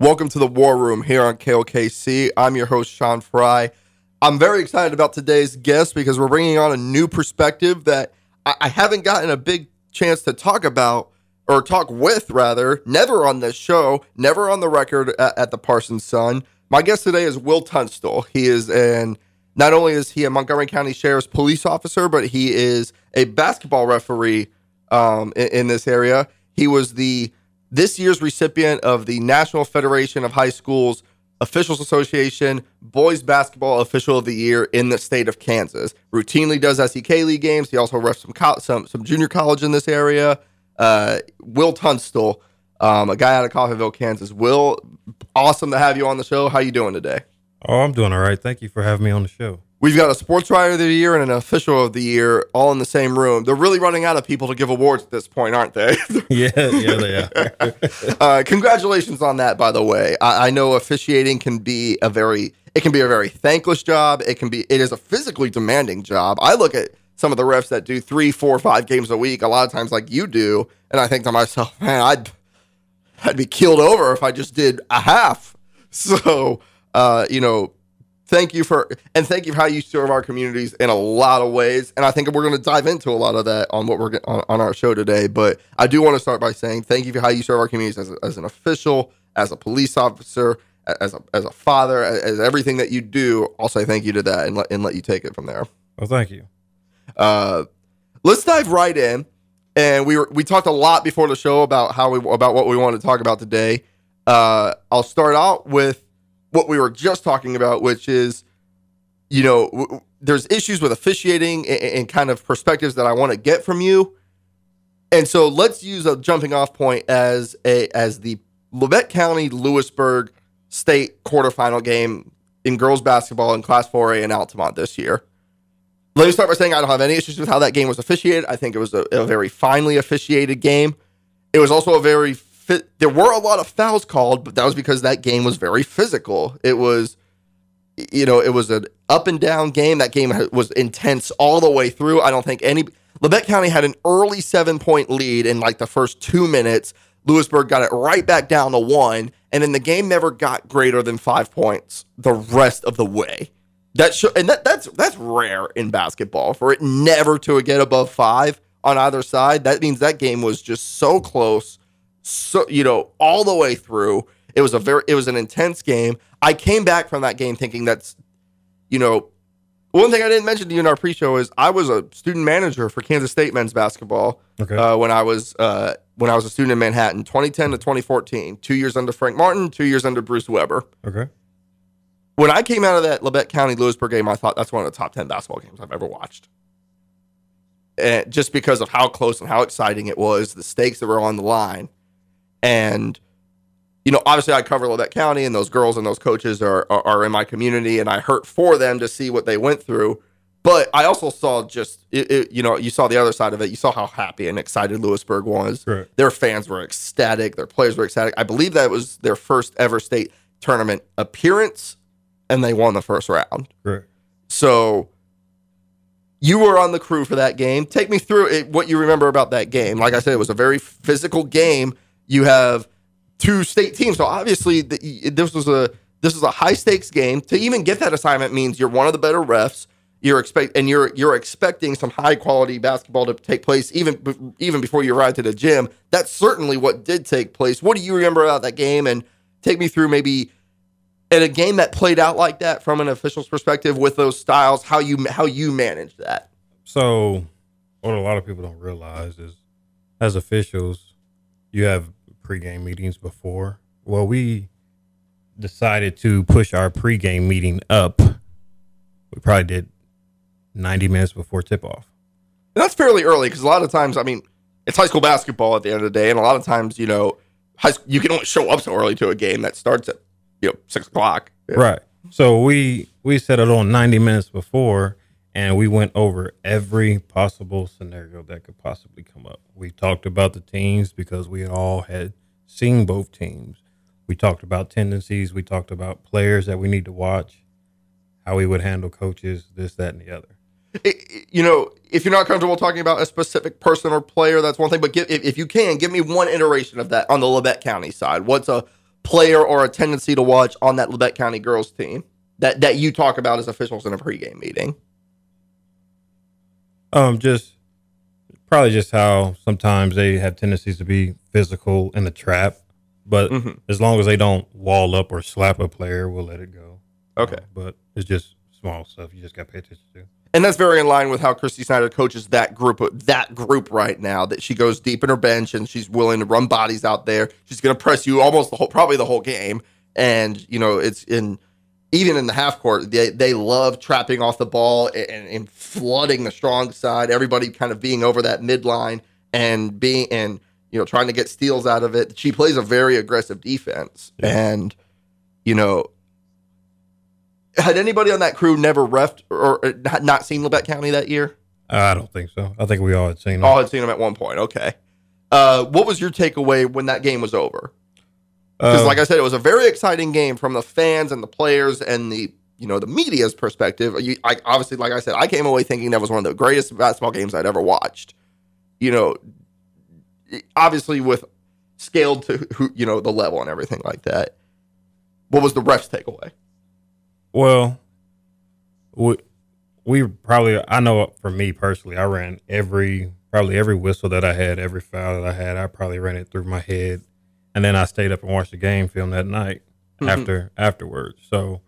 Welcome to the War Room here on KLKC. I'm your host, Sean Fry. I'm very excited about today's guest because we're bringing on a new perspective that I, haven't gotten a big chance to talk about or talk with, rather, never on this show, never on the record at, at the Parsons Sun. My guest today is Will Tunstall. He is an not only is he a Montgomery County Sheriff's police officer, but he is a basketball referee um, in, in this area. He was the this year's recipient of the National Federation of High Schools Officials Association Boys Basketball Official of the Year in the state of Kansas. Routinely does SEK League games. He also refs some co- some some junior college in this area. Uh, Will Tunstall, um, a guy out of Coffeyville, Kansas. Will, awesome to have you on the show. How you doing today? Oh, I'm doing all right. Thank you for having me on the show. We've got a sports writer of the year and an official of the year all in the same room. They're really running out of people to give awards at this point, aren't they? yeah, yeah, they are. uh, congratulations on that, by the way. I, I know officiating can be a very it can be a very thankless job. It can be it is a physically demanding job. I look at some of the refs that do three, four, five games a week, a lot of times like you do, and I think to myself, man, I'd I'd be keeled over if I just did a half. So, uh, you know, thank you for and thank you for how you serve our communities in a lot of ways. And i think we're going to dive into a lot of that on what we're on, on our show today. But i do want to start by saying thank you for how you serve our communities as, a, as an official as a police officer as a, as a father as, as everything that you do. I'll say thank you to that and let, and let you take it from there. Well thank you. Uh, let's dive right in. And we were we talked a lot before the show about how we about what we want to talk about today. Uh, i'll start out with what we were just talking about, which is, you know, w- there's issues with officiating and, and kind of perspectives that I want to get from you. And so let's use a jumping off point as a as the Labette County Louisburg State quarterfinal game in girls basketball in Class 4A in Altamont this year. Let me start by saying I don't have any issues with how that game was officiated. I think it was a, a very finely officiated game. It was also a very there were a lot of fouls called, but that was because that game was very physical. It was, you know, it was an up and down game. That game was intense all the way through. I don't think any Labette County had an early seven point lead in like the first two minutes. Louisburg got it right back down to one, and then the game never got greater than five points the rest of the way. That show, and that, that's that's rare in basketball for it never to get above five on either side. That means that game was just so close so you know all the way through. It was a very it was an intense game. I came back from that game thinking that's you know one thing I didn't mention to you in our pre-show is I was a student manager for Kansas State men's basketball okay. uh, when I was uh, when I was a student in Manhattan, 2010 to 2014. Two years under Frank Martin, two years under Bruce Weber. Okay. When I came out of that Labette County Louisburg game, I thought that's one of the top 10 basketball games I've ever watched. And just because of how close and how exciting it was, the stakes that were on the line. And you know, obviously, I cover Labette County, and those girls and those coaches are, are, are in my community, and I hurt for them to see what they went through. But I also saw just, it, it, you know, you saw the other side of it. You saw how happy and excited Louisburg was. Right. Their fans were ecstatic. Their players were ecstatic. I believe that was their first ever state tournament appearance, and they won the first round. Right. So you were on the crew for that game. Take me through it, what you remember about that game. Like I said, it was a very physical game you have two state teams. So obviously, the, this was a this is a high stakes game. To even get that assignment means you're one of the better refs. You're expect and you're you're expecting some high quality basketball to take place even even before you arrive to the gym. That's certainly what did take place. What do you remember about that game? And take me through maybe in a game that played out like that from an official's perspective with those styles, how you how you managed that. So, what a lot of people don't realize is, as officials, you have pregame meetings before. Well, we decided to push our pregame meeting up. We probably did 90 minutes before tip off. That's fairly early because a lot of times, I mean, it's high school basketball at the end of the day, and a lot of times, you know, high, you can only show up so early to a game that starts at you know six o'clock. Yeah. Right. So we we set it on 90 minutes before, and we went over every possible scenario that could possibly come up. We talked about the teams because we all had seen both teams. We talked about tendencies. We talked about players that we need to watch, how we would handle coaches, this, that, and the other. It, you know, if you're not comfortable talking about a specific person or player, that's one thing. But give, if, if you can, give me one iteration of that on the Labette County side. What's a player or a tendency to watch on that Labette County girls team that that you talk about as officials in a pregame meeting? Um, just probably just how sometimes they have tendencies to be physical in the trap, but Mhm. as long as they don't wall up or slap a player, we'll let it go. Okay. Uh, but it's just small stuff you just got to pay attention to. And that's very in line with how Christy Snyder coaches that group that group right now. That she goes deep in her bench and she's willing to run bodies out there. She's going to press you almost the whole, probably the whole game. And you know, it's in even in the half court, they they love trapping off the ball and, and flooding the strong side. Everybody kind of being over that midline and being and you know trying to get steals out of it. She plays a very aggressive defense, Yeah. and you know had anybody on that crew never refed or, not seen Labette County that year? I don't think so. I think we all had seen them. All had seen them at one point. Okay. Uh, what was your takeaway when that game was over? Because, Uh, like I said, it was a very exciting game from the fans and the players and the you know the media's perspective. You, I, obviously, like I said, I came away thinking that was one of the greatest basketball games I'd ever watched. You know, obviously with scaled to who you know the level and everything like that. What was the refs takeaway? Well, we we probably I know for me personally, I ran every probably every whistle that I had, every foul that I had, I probably ran it through my head, and then I stayed up and watched the game film that night Mhm. after afterwards. So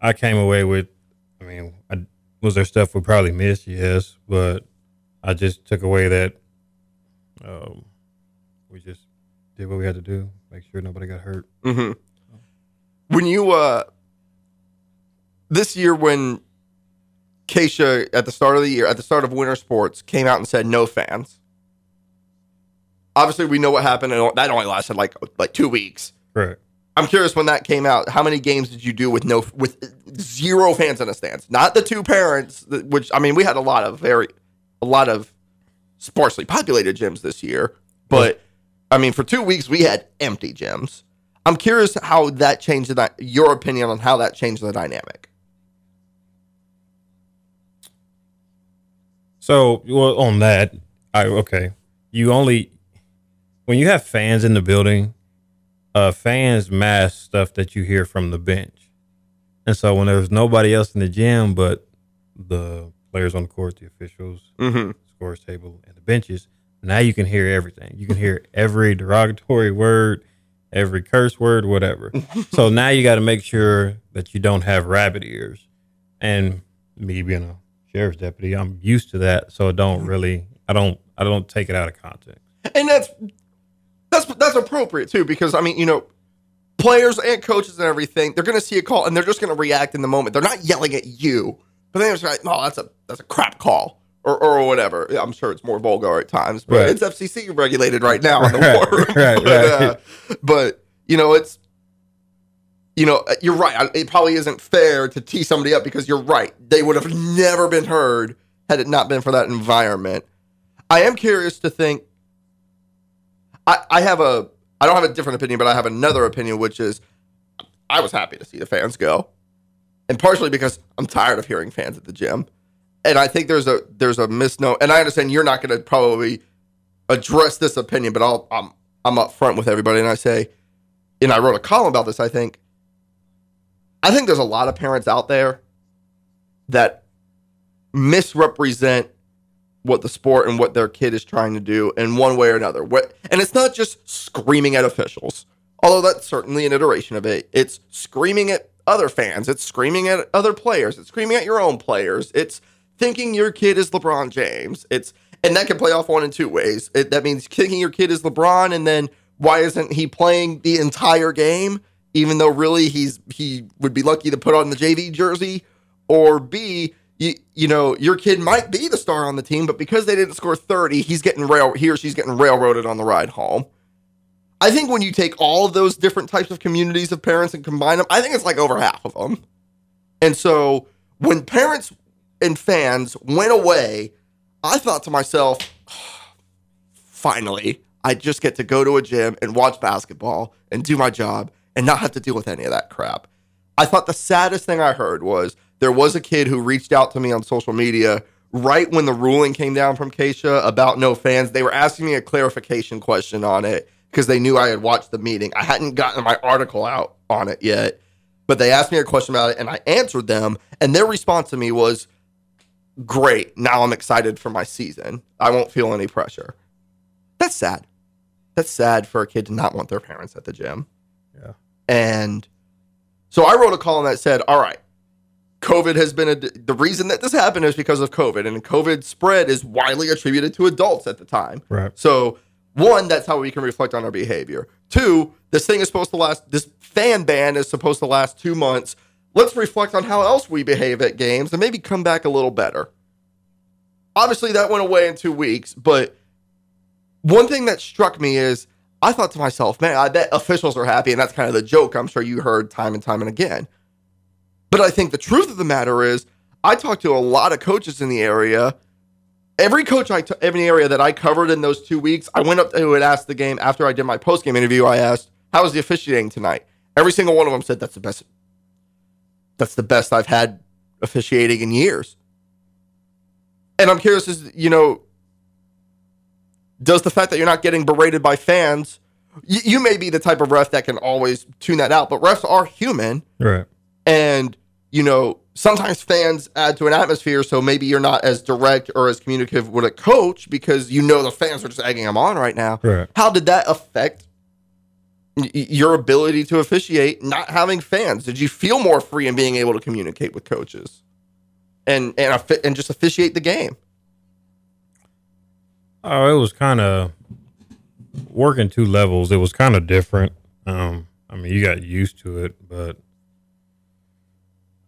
I came away with, I mean, I, was there stuff we probably missed? Yes, but I just took away that um, we just did what we had to do, make sure nobody got hurt. Mm-hmm. When you uh this year when KSHSAA at the start of the year, at the start of winter sports, came out and said no fans. Obviously, we know what happened, and that only lasted like like two weeks. Correct. I'm curious when that came out. How many games did you do with no with zero fans in the stands? Not the two parents, which I mean, we had a lot of very a lot of sparsely populated gyms this year, but I mean, for two weeks we had empty gyms. I'm curious how that changed the your opinion on how that changed the dynamic. So, well, on that, I okay. You only when you have fans in the building, uh, fans mask stuff that you hear from the bench, and so when there's nobody else in the gym but the players on the court, the officials, Mm-hmm. scores table, and the benches, now you can hear everything. You can hear every derogatory word, every curse word, whatever. so now you got to make sure that you don't have rabbit ears. And me being a sheriff's deputy, I'm used to that, so I don't really, I don't, I don't take it out of context. and that's that's that's appropriate too because I mean you know players and coaches and everything they're going to see a call and they're just going to react in the moment. They're not yelling at you, but they're just like, "Oh, that's a that's a crap call." Or, or whatever. I'm sure it's more vulgar at times, but Right. it's FCC regulated right now in the Right, war. right, but, uh, but you know, it's you know, uh, you're right. It probably isn't fair to tee somebody up because you're right. They would have never been heard had it not been for that environment. I am curious to think. I, I have a I don't have a different opinion, but I have another opinion, which is I was happy to see the fans go, and partially because I'm tired of hearing fans at the gym, and I think there's a there's a misnomer, and I understand you're not going to probably address this opinion, but I'll I'm I'm upfront with everybody, and I say, and I wrote a column about this. I think I think there's a lot of parents out there that misrepresent what the sport and what their kid is trying to do in one way or another. What, and it's not just screaming at officials, although that's certainly an iteration of it. It's screaming at other fans. It's screaming at other players. It's screaming at your own players. It's thinking your kid is LeBron James. It's and that can play off one in two ways. It, that means thinking your kid is LeBron, and then why isn't he playing the entire game, even though really he's he would be lucky to put on the JV jersey, or B, you, you know, your kid might be the star on the team, but because they didn't score 30, he's getting rail he or she's getting railroaded on the ride home. I think when you take all of those different types of communities of parents and combine them, I think it's like over half of them. And so when parents and fans went away, I thought to myself, finally, I just get to go to a gym and watch basketball and do my job and not have to deal with any of that crap. I thought the saddest thing I heard was there was a kid who reached out to me on social media right when the ruling came down from KSHSAA about no fans. They were asking me a clarification question on it because they knew I had watched the meeting. I hadn't gotten my article out on it yet, but they asked me a question about it and I answered them. And their response to me was, Great. Now I'm excited for my season. I won't feel any pressure. That's sad. That's sad for a kid to not want their parents at the gym. Yeah. And so I wrote a column that said, All right, COVID has been a, the reason that this happened is because of COVID, and COVID spread is widely attributed to adults at the time. Right. So, one, that's how we can reflect on our behavior. Two, this thing is supposed to last, this fan ban is supposed to last two months. Let's reflect on how else we behave at games and maybe come back a little better. Obviously, that went away in two weeks, but one thing that struck me is I thought to myself, man, I bet officials are happy, and that's kind of the joke I'm sure you heard time and time and again. But I think the truth of the matter is, I talked to a lot of coaches in the area. Every coach I t- every area that I covered in those two weeks, I went up to and asked the game after I did my post game interview. I asked, "How was the officiating tonight?" Every single one of them said, "That's the best. That's the best I've had officiating in years." And I'm curious, is you know, does the fact that you're not getting berated by fans, you, you may be the type of ref that can always tune that out, but refs are human. Right. And, you know, sometimes fans add to an atmosphere. So maybe you're not as direct or as communicative with a coach because you know the fans are just egging them on right now. Right. How did that affect your ability to officiate not having fans? Did you feel more free in being able to communicate with coaches and and, and just officiate the game? Oh, it was kind of working two levels. It was kind of different. Um, I mean, you got used to it, but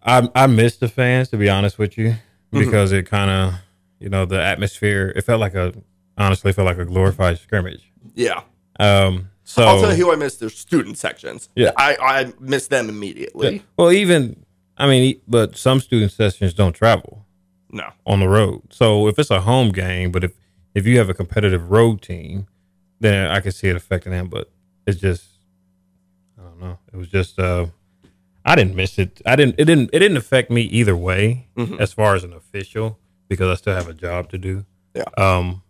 I I missed the fans to be honest with you because it kind of you know the atmosphere. It felt like a honestly felt like a glorified scrimmage. Yeah. Um, so I'll tell you who I missed their student sections. Yeah. I, I missed them immediately. well, even I mean, but some student sessions don't travel. No. on the road. So if it's a home game, but if if you have a competitive road team, then I can see it affecting them. But it's just I don't know. It was just uh I didn't miss it. I didn't it didn't it didn't affect me either way Mhm. as far as an official because I still have a job to do. Yeah. Um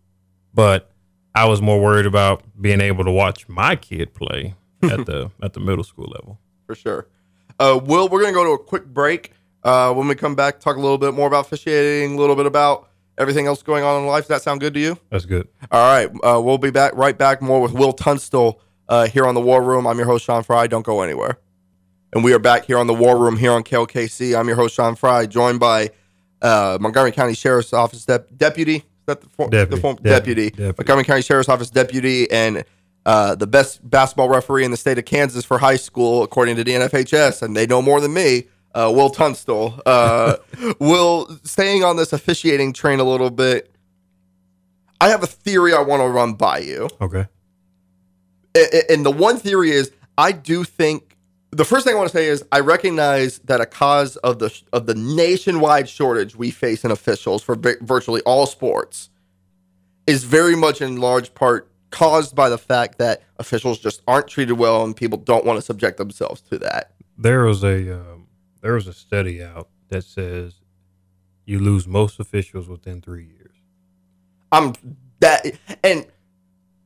but I was more worried about being able to watch my kid play at the at the middle school level. for sure. Uh, Will, we're going to go to a quick break. Uh, when we come back, talk a little bit more about officiating, a little bit about everything else going on in life. Does that sound good to you? That's good. All right. Uh, we'll be back right back more with Will Tunstall uh, here on the War Room. I'm your host, Sean Fry. Don't go anywhere. And we are back here on the War Room here on KLKC. I'm your host, Sean Fry, joined by uh, Montgomery County Sheriff's Office dep- deputy. That the, form, Deputy. the form? Deputy. deputy? Montgomery County Sheriff's Office deputy and uh, the best basketball referee in the state of Kansas for high school, according to the NFHS, and they know more than me. Uh, Will Tunstall. Uh, Will, staying on this officiating train a little bit, I have a theory I want to run by you. Okay. And the one theory is I do think the first thing I want to say is I recognize that a cause of the of the nationwide shortage we face in officials for vi- virtually all sports is very much in large part caused by the fact that officials just aren't treated well and people don't want to subject themselves to that. There was a um, there was a study out that says you lose most officials within three years. I'm that and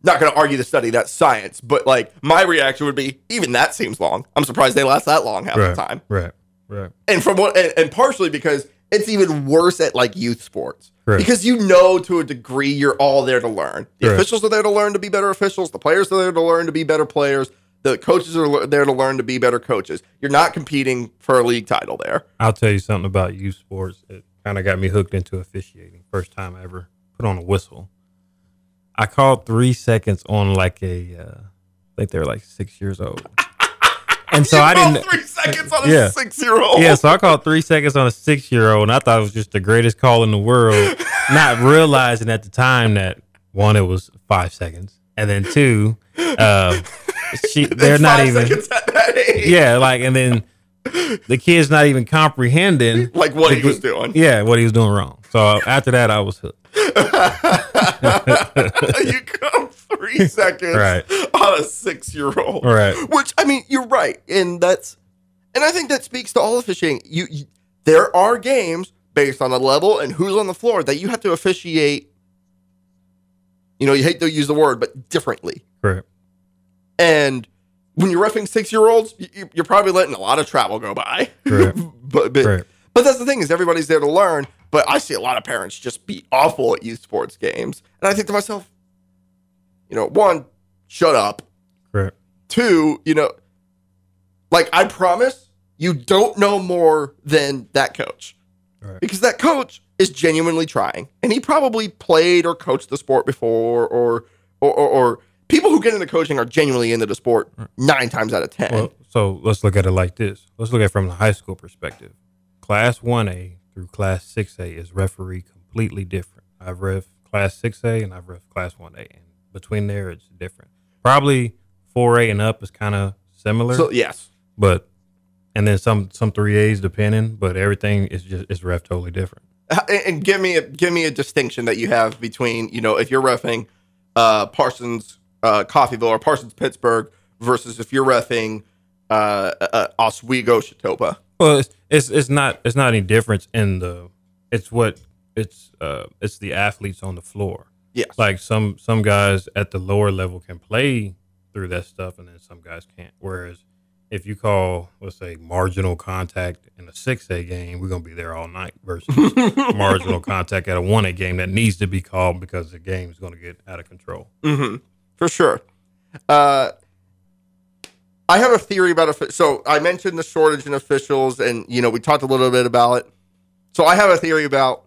not going to argue the study that's science, but like my reaction would be even that seems long. I'm surprised they last that long half right. the time. Right. Right. and from what and, and partially because it's even worse at like youth sports Correct. because you know to a degree you're all there to learn the Correct. officials are there to learn to be better officials the players are there to learn to be better players the coaches are there to learn to be better coaches you're not competing for a league title there I'll tell you something about youth sports. It kind of got me hooked into officiating. First time I ever put on a whistle. I called three seconds on like a, uh, I think they were like six years old. And so I didn't. three seconds on a Yeah. six year old Yeah, so I called three seconds on a six year old, and I thought it was just the greatest call in the world, not realizing at the time that one, it was five seconds, and then two, uh, she they're not even seconds at that age. yeah, like, and then the kid's not even comprehending like what he was kid- doing Yeah, what he was doing wrong. So after that, I was hooked. you come three seconds Right. on a six year old Right. Which I mean, you're right, and that's, and I think that speaks to all officiating. You, you there are games based on the level and who's on the floor that you have to officiate. You know, you hate to use the word, but differently. Correct. And when you're roughing six year olds, you're probably letting a lot of travel go by. But but, Correct. but that's the thing is everybody's there to learn. But I see a lot of parents just be awful at youth sports games, and I think to myself, you know, one, shut up. Correct. Two, you know, like I promise you don't know more than that coach. Right. Because that coach is genuinely trying. And he probably played or coached the sport before or or or, or people who get into coaching are genuinely into the sport nine times out of ten. Well, so let's look at it like this. Let's look at it from the high school perspective. Class 1A through Class 6A is referee completely different. I've ref Class 6A and I've ref Class 1A. And between there, it's different. Probably 4A and up is kind of similar, so yes. but and then some some 3As depending, but everything is just is ref totally different. Uh, And and give me a give me a distinction that you have between, you know, if you're refing uh Parsons uh Coffeyville or Parsons Pittsburg versus if you're refing uh, uh Oswego Chetopa. Well, it's, it's it's not it's not any difference in the it's what it's uh it's the athletes on the floor. Yes. Like some some guys at the lower level can play through that stuff, and then some guys can't. Whereas if you call let's say marginal contact in a six A game, we're gonna be there all night. Versus marginal contact at a one A game that needs to be called because the game is gonna get out of control. Mm-hmm. For sure. Uh, I have a theory about it. So I mentioned the shortage in officials, and you know we talked a little bit about it. So I have a theory about.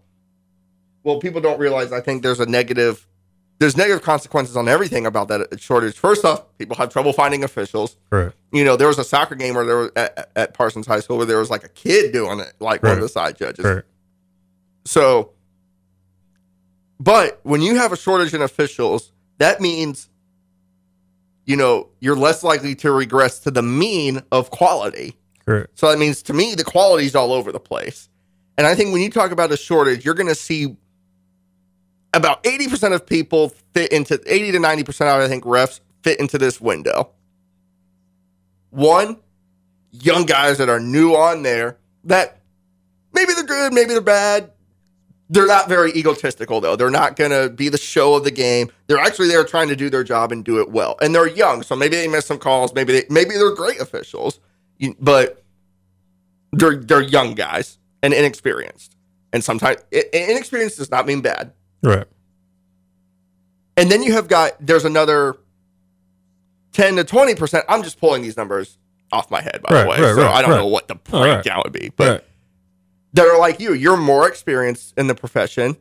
Well, people don't realize. I think there's a negative. There's negative consequences on everything about that shortage. First off, people have trouble finding officials. Correct. You know, there was a soccer game where there was at, at Parsons High School where there was like a kid doing it, like one of the side judges. Correct. So, but when you have a shortage in officials, that means, you know, you're less likely to regress to the mean of quality. Correct. So that means to me, the quality's all over the place. And I think when you talk about a shortage, you're going to see about 80% of people fit into 80 to 90% of, I think, refs fit into this window. One, young guys that are new on there that maybe they're good, maybe they're bad. They're not very egotistical, though. They're not going to be the show of the game. They're actually there trying to do their job and do it well. And they're young, so maybe they miss some calls. Maybe they, maybe they're great officials, but they're they're young guys and inexperienced. And sometimes inexperienced does not mean bad. Right. And then you have got there's another ten to twenty percent. I'm just pulling these numbers off my head, by Right, the way. right, so right, I don't know what the breakdown would be, but Right. That are like you. You're more experienced in the profession.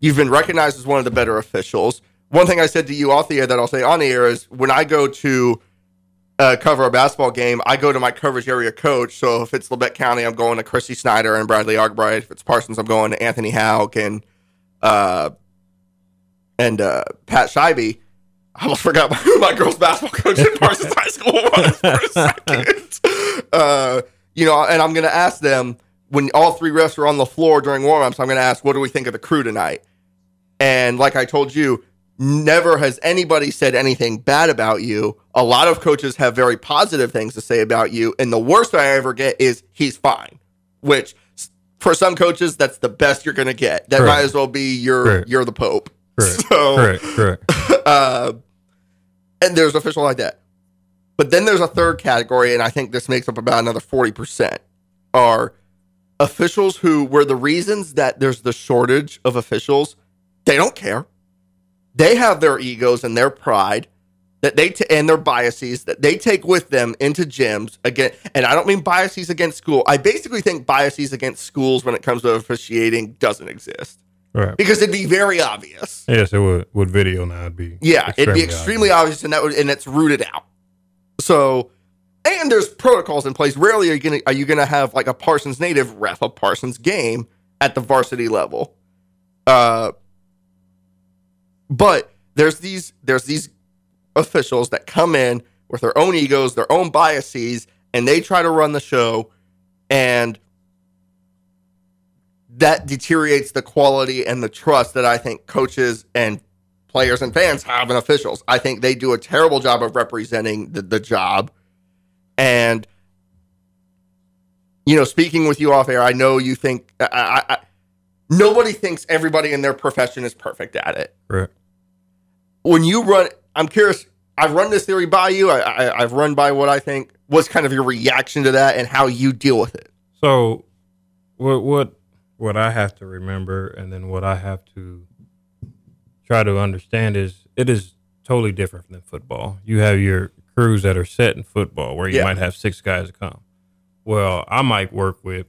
You've been recognized as one of the better officials. One thing I said to you off the air that I'll say on the air is when I go to uh, cover a basketball game, I go to my coverage area coach. So if it's Labette County, I'm going to Christy Snyder and Bradley Argbright. If it's Parsons, I'm going to Anthony Hauk and uh, and uh, Pat Scheibe. I almost forgot who my girls basketball coach at Parsons High School was for a second. Uh, you know, and I'm going to ask them when all three refs are on the floor during warmups. I'm going to ask, what do we think of the crew tonight? And like I told you, never has anybody said anything bad about you. A lot of coaches have very positive things to say about you, and the worst I ever get is he's fine, which for some coaches that's the best you're going to get. That Correct. might as well be you're you're the pope. Correct. So, Correct. Correct. uh, and there's official like that. But then there's a third category, and I think this makes up about another 40% are officials who were the reasons that there's the shortage of officials. They don't care. They have their egos and their pride that they t- and their biases that they take with them into gyms again. And I don't mean biases against school. I basically think biases against schools when it comes to officiating doesn't exist Right. because it'd be very obvious. Yes, it would. With video now, it'd be Yeah, it'd be extremely obvious, and that would, and it's rooted out. So, and there's protocols in place. Rarely are you gonna are you gonna have like a Parsons native ref a Parsons game at the varsity level. Uh, but there's these there's these officials that come in with their own egos, their own biases, and they try to run the show, and that deteriorates the quality and the trust that I think coaches and players and fans have in officials. I think they do a terrible job of representing the, the job. And, you know, speaking with you off air, I know you think, I, I, nobody thinks everybody in their profession is perfect at it. Correct. When you run, I'm curious, I've run this theory by you. I, I, I've run by what I think was kind of your reaction to that and how you deal with it. So, what what what I have to remember, and then what I have to try to understand is it is totally different than football. You have your crews that are set in football where you Yeah. might have six guys come. Well, I might work with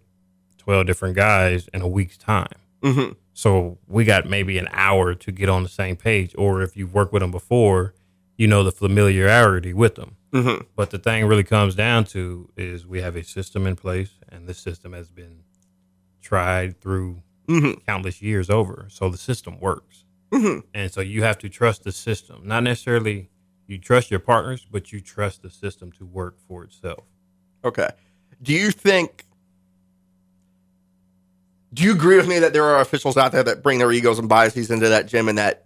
twelve different guys in a week's time. hmm So we got maybe an hour to get on the same page. Or if you've worked with them before, you know the familiarity with them. hmm But the thing really comes down to is we have a system in place, and this system has been tried through hmm countless years over. So the system works. hmm And so you have to trust the system. Not necessarily you trust your partners, but you trust the system to work for itself. Okay. Do you think? Do you agree with me that there are officials out there that bring their egos and biases into that gym and that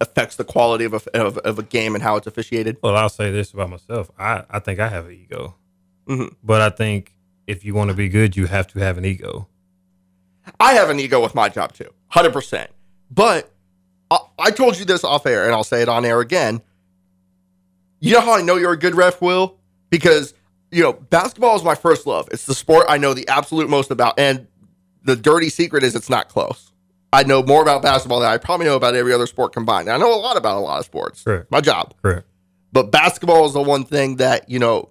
affects the quality of a, of, of a game and how it's officiated? Well, I'll say this about myself. I, I think I have an ego. Mhm. But I think if you want to be good, you have to have an ego. I have an ego with my job too, hundred percent. But I, I told you this off air, and I'll say it on air again. You know how I know you're a good ref, Will? Because you know basketball is my first love. It's the sport I know the absolute most about, and the dirty secret is it's not close. I know more about basketball than I probably know about every other sport combined. I know a lot about a lot of sports. Correct. My job. Correct. But basketball is the one thing that, you know,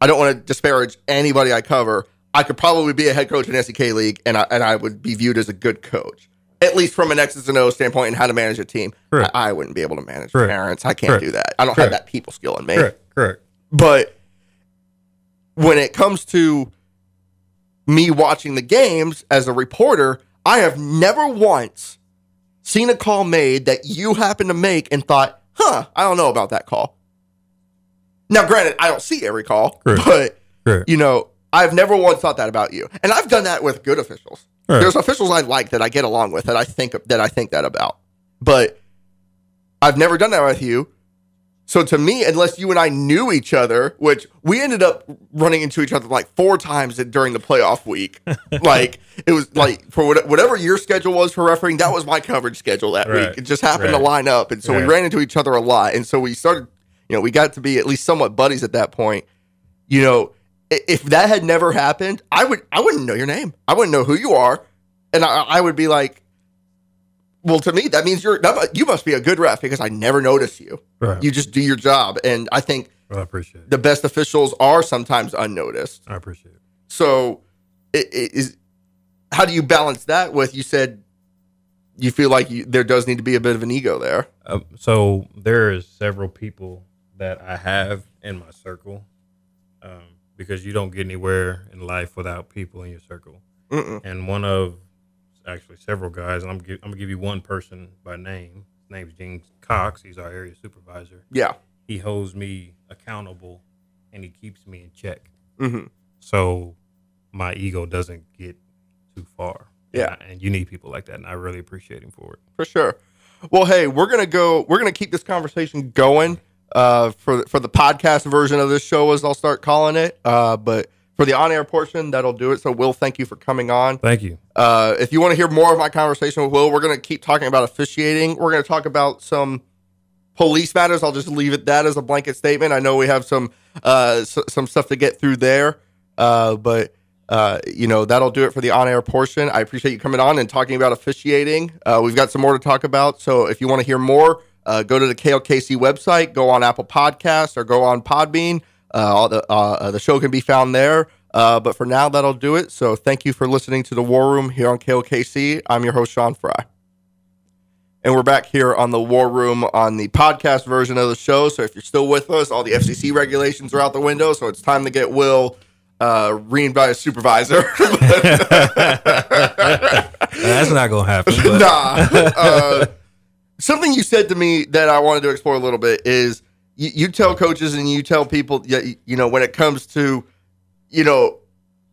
I don't want to disparage anybody I cover. I could probably be a head coach in SEK league and I, and I would be viewed as a good coach, at least from an X's and O's standpoint and how to manage a team. Correct. I, I wouldn't be able to manage Correct. parents. I can't Correct. do that. I don't have that people skill in me. Correct. Correct. But when it comes to me watching the games as a reporter, I have never once seen a call made that you happen to make and thought, huh, I don't know about that call. Now, granted, I don't see every call, but you know, I've never once thought that about you. And I've done that with good officials. Right. There's officials I like that I get along with that I think that I think that about. But I've never done that with you. So to me, unless you and I knew each other, which we ended up running into each other like four times during the playoff week, like it was like for whatever your schedule was for refereeing, that was my coverage schedule that Right. week. It just happened to line up, and so we ran into each other a lot, and so we started. You know, we got to be at least somewhat buddies at that point. You know, if that had never happened, I would I wouldn't know your name. I wouldn't know who you are, and I, I would be like, well, to me that means you're that you must be a good ref because I never notice you. Right. You just do your job, and I think Well, I appreciate it. the best officials are sometimes unnoticed. I appreciate it. So, it, it is how do you balance that with you said you feel like you, there does need to be a bit of an ego there. Um, so there is several people that I have in my circle, um, because you don't get anywhere in life without people in your circle. Mm-mm. And one of actually several guys, and I'm gi- I'm gonna give you one person by name. His name's James Cox. He's our area supervisor. Yeah. He holds me accountable, and he keeps me in check. hmm So my ego doesn't get too far. Yeah. and, I- and you need people like that, and I really appreciate him for it. For sure. Well, hey, we're gonna go. We're gonna keep this conversation going uh, for for the podcast version of this show, as I'll start calling it. Uh, but for the on air portion, that'll do it. So, Will, thank you for coming on. Thank you. Uh, if you want to hear more of my conversation with Will, we're going to keep talking about officiating. We're going to talk about some police matters. I'll just leave it that as a blanket statement. I know we have some uh, s- some stuff to get through there, uh, but uh, you know that'll do it for the on air portion. I appreciate you coming on and talking about officiating. Uh, we've got some more to talk about. So if you want to hear more, uh, go to the KLKC website, go on Apple Podcasts, or go on Podbean. Uh, all the uh, the show can be found there. Uh, but for now, that'll do it. So thank you for listening to the War Room here on KLKC. I'm your host, Sean Fry. And we're back here on the War Room on the podcast version of the show. So if you're still with us, all the FCC regulations are out the window. So it's time to get Will uh, reamed by a supervisor. That's not gonna happen. But nah. Uh, something you said to me that I wanted to explore a little bit is you, you tell coaches and you tell people, yeah, you know, when it comes to, you know,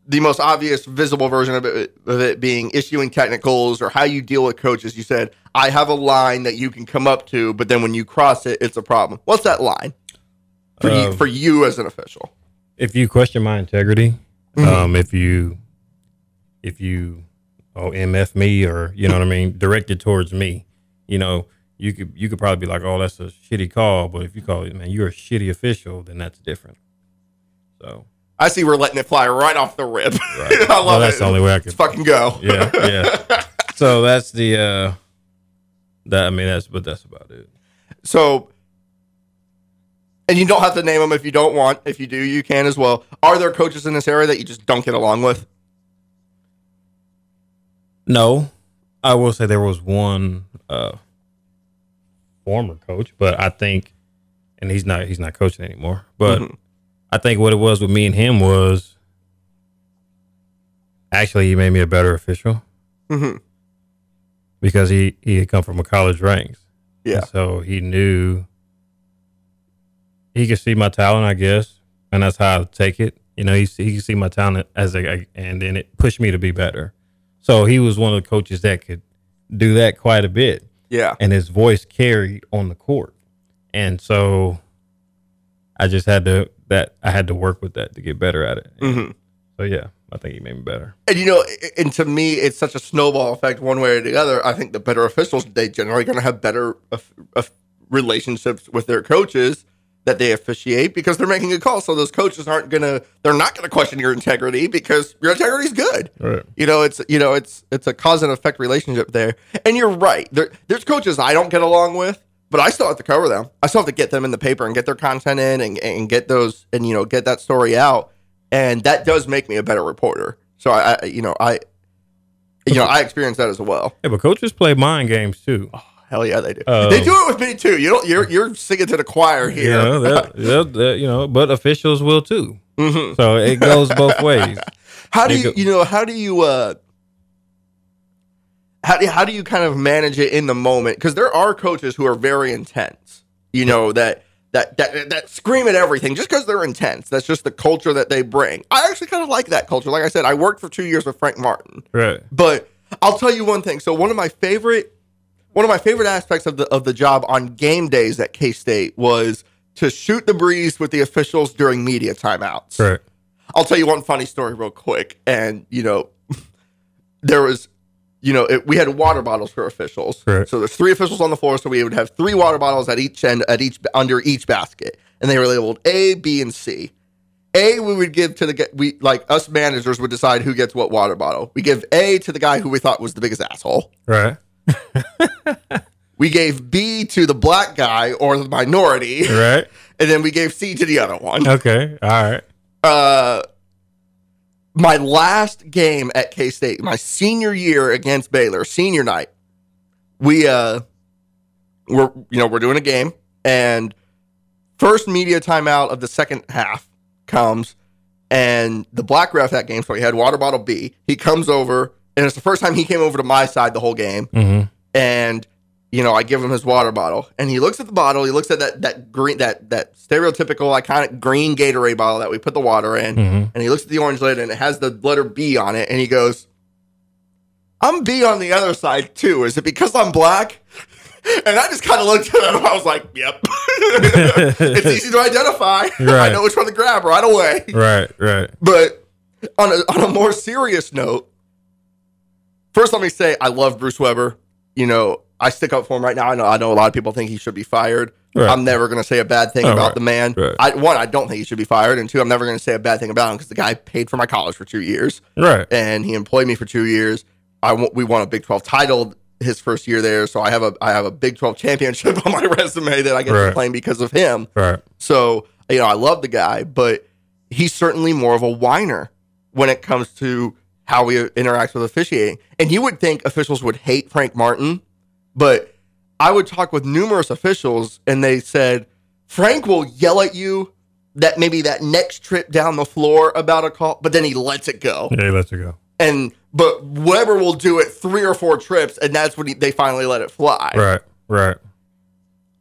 the most obvious visible version of it, of it being issuing technicals or how you deal with coaches, you said, I have a line that you can come up to, but then when you cross it, it's a problem. What's that line for, you, for you as an official? if you question my integrity, Mhm. um, if you if you oh mf me or you know what I mean, directed towards me, you know, you could you could probably be like, oh, that's a shitty call. But if you call it, man, you're a shitty official, then that's different. So I see we're letting it fly right off the rip. Right. I love Well, that's it. the only way I Let's fucking go. Yeah, yeah. so that's the uh that I mean that's but that's about it. So, and you don't have to name them if you don't want. If you do, you can as well. Are there coaches in this area that you just don't get along with? No, I will say there was one uh former coach, but I think, and he's not he's not coaching anymore. But Mhm. I think what it was with me and him was actually he made me a better official hmm because he he had come from a college ranks. Yeah. And so he knew he could see my talent, I guess, and that's how I take it. You know, he he could see my talent as a, and then it pushed me to be better. So he was one of the coaches that could do that quite a bit, Yeah. and his voice carried on the court, and so I just had to that I had to work with that to get better at it. hmm So yeah, I think he made me better. And you know, and to me, it's such a snowball effect one way or the other. I think the better officials, they generally going to have better uh, uh, relationships with their coaches that they officiate because they're making a call. So those coaches aren't to, they're not to question your integrity because your integrity is good. Right. You know, it's you know, it's it's a cause and effect relationship there. And you're right. There, there's coaches I don't get along with, but I still have to cover them. I still have to get them in the paper and get their content in and, and get those and you know get that story out. And that does make me a better reporter. So I, I you know I you know I experience that as well. Yeah, but coaches play mind games too. Oh, Hell yeah, they do. They do it with me too. You don't. You're you're singing to the choir here. Yeah, that, that, that, you know, but officials will too. Mhm. So it goes both ways. How do you, go- you know, how do you, uh, how do, how do you kind of manage it in the moment? Because there are coaches who are very intense, you know, that, that, that, that scream at everything just because they're intense. That's just the culture that they bring. I actually kind of like that culture. Like I said, I worked for two years with Frank Martin, Right. but I'll tell you one thing. So one of my favorite, one of my favorite aspects of the, of the job on game days at K State was to shoot the breeze with the officials during media timeouts. Right. I'll tell you one funny story real quick. And, you know, there was, you know, it, we had water bottles for officials. Correct. So there's three officials on the floor. So we would have three water bottles at each end, at each, under each basket. And they were labeled A, B, and C. A, we would give to the, we, like us managers would decide who gets what water bottle. We give A to the guy who we thought was the biggest asshole. Right. We gave B to the black guy or the minority. Right. And then we gave C to the other one. Okay. All right. uh my last game at K State, my senior year against Baylor, senior night, we uh we're you know, we're doing a game and first media timeout of the second half comes and the black ref that game, so he had water bottle B, he comes over and it's the first time he came over to my side the whole game Mm-hmm. and you know, I give him his water bottle, and he looks at the bottle. He looks at that that green that that stereotypical iconic green Gatorade bottle that we put the water in, Mhm. and he looks at the orange lid, and it has the letter B on it, and he goes, "I'm B on the other side too. Is it because I'm black?" And I just kind of looked at him. I was like, "Yep, it's easy to identify. I know which one to grab right away." Right. Right. But on a, on a more serious note, first let me say I love Bruce Weber. You know, I stick up for him right now. I know I know a lot of people think he should be fired. Right. I'm never going to say a bad thing Oh, about right. the man. Right. I, one, I don't think he should be fired, and two, I'm never going to say a bad thing about him because the guy paid for my college for two years Right. and he employed me for two years. I w- we won a Big 12 title his first year there, so I have a I have a Big 12 championship on my resume that I get to claim because of him. Right. So, you know, I love the guy, but he's certainly more of a whiner when it comes to how we interact with officiating. And you would think officials would hate Frank Martin, but I would talk with numerous officials and they said, Frank will yell at you that maybe that next trip down the floor about a call, but then he lets it go. Yeah. He lets it go. And but Weber will do it three or four trips, and that's when he, they finally let it fly Right. Right.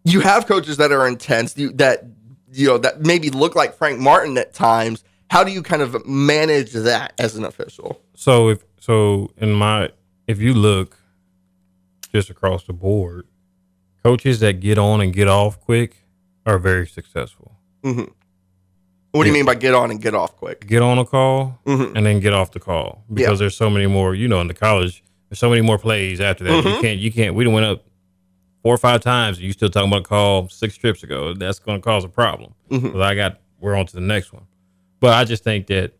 you have coaches that are intense you, that you know that maybe look like Frank Martin at times. How do you kind of manage that as an official? So if so in my if you look just across the board, coaches that get on and get off quick are very successful. What do you mean by get on and get off quick? Get on a call Mhm. and then get off the call because Yeah. there's so many more. You know, in the college, there's so many more plays after that. Mm-hmm. You can't. You can't. We went up four or five times, you still talking about a call six trips ago. That's going to cause a problem. But I got we're on to the next one. But I just think that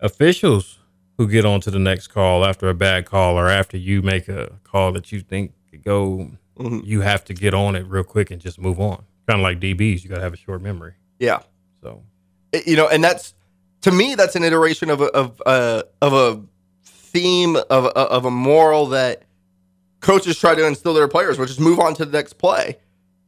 officials who get on to the next call after a bad call or after you make a call that you think could go, Mhm. you have to get on it real quick and just move on. Kind of like DBs, you got to have a short memory. Yeah. So eh, you know, and that's to me that's an iteration of a of a of a theme of a, of a moral that coaches try to instill their players, which is move on to the next play.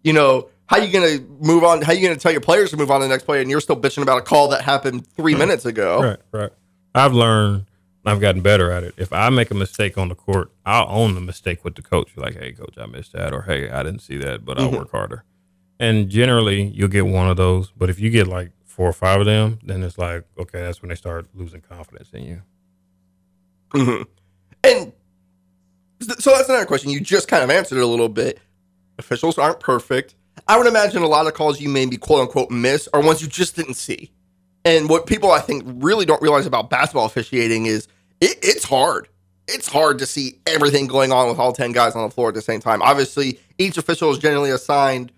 You know, how you going to move on? How you going to tell your players to move on to the next play, and you're still bitching about a call that happened three minutes ago? Right, right. I've learned, I've gotten better at it. If I make a mistake on the court, I'll own the mistake with the coach. Like, hey, coach, I missed that, or hey, I didn't see that, but I'll Mhm. work harder. And generally, you'll get one of those. But if you get like four or five of them, then it's like, okay, that's when they start losing confidence in you. hmm And so that's another question. You just kind of answered it a little bit. Officials aren't perfect. I would imagine a lot of calls you maybe quote unquote miss are ones you just didn't see. And what people I think really don't realize about basketball officiating is it, it's hard. It's hard to see everything going on with all 10 guys on the floor at the same time. Obviously, each official is generally assigned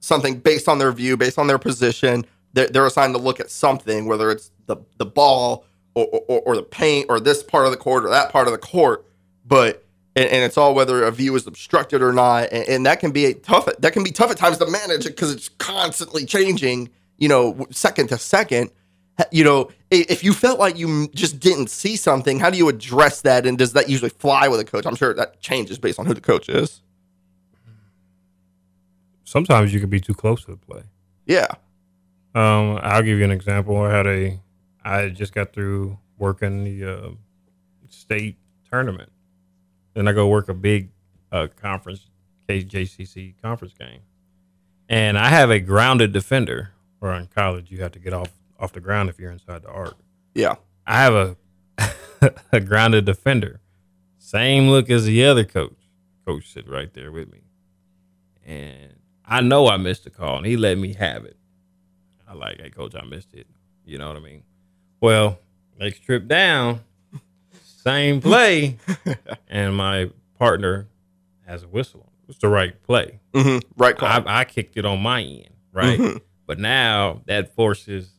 something based on their view, based on their position. They're, they're assigned to look at something, whether it's the, the ball or, or, or the paint or this part of the court or that part of the court. But and, and it's all whether a view is obstructed or not, and, and that can be a tough. That can be tough at times to manage because it's constantly changing. You know, second to second. You know, if you felt like you just didn't see something, how do you address that? And does that usually fly with a coach? I'm sure that changes based on who the coach is. Sometimes you can be too close to the play. Yeah. Um, I'll give you an example. I had a, I just got through working the uh, state tournament. Then I go work a big uh, conference, KJCC conference game, and I have a grounded defender. Or in college, you have to get off off the ground if you're inside the arc. Yeah. I have a a grounded defender, same look as the other coach. Coach sit right there with me, and I know I missed the call, and he let me have it. I like, hey, coach, I missed it. You know what I mean? Well, next trip down, same play, and my partner has a whistle. It's the right play. hmm Right call. I, I kicked it on my end, right? Mhm. But now that forces,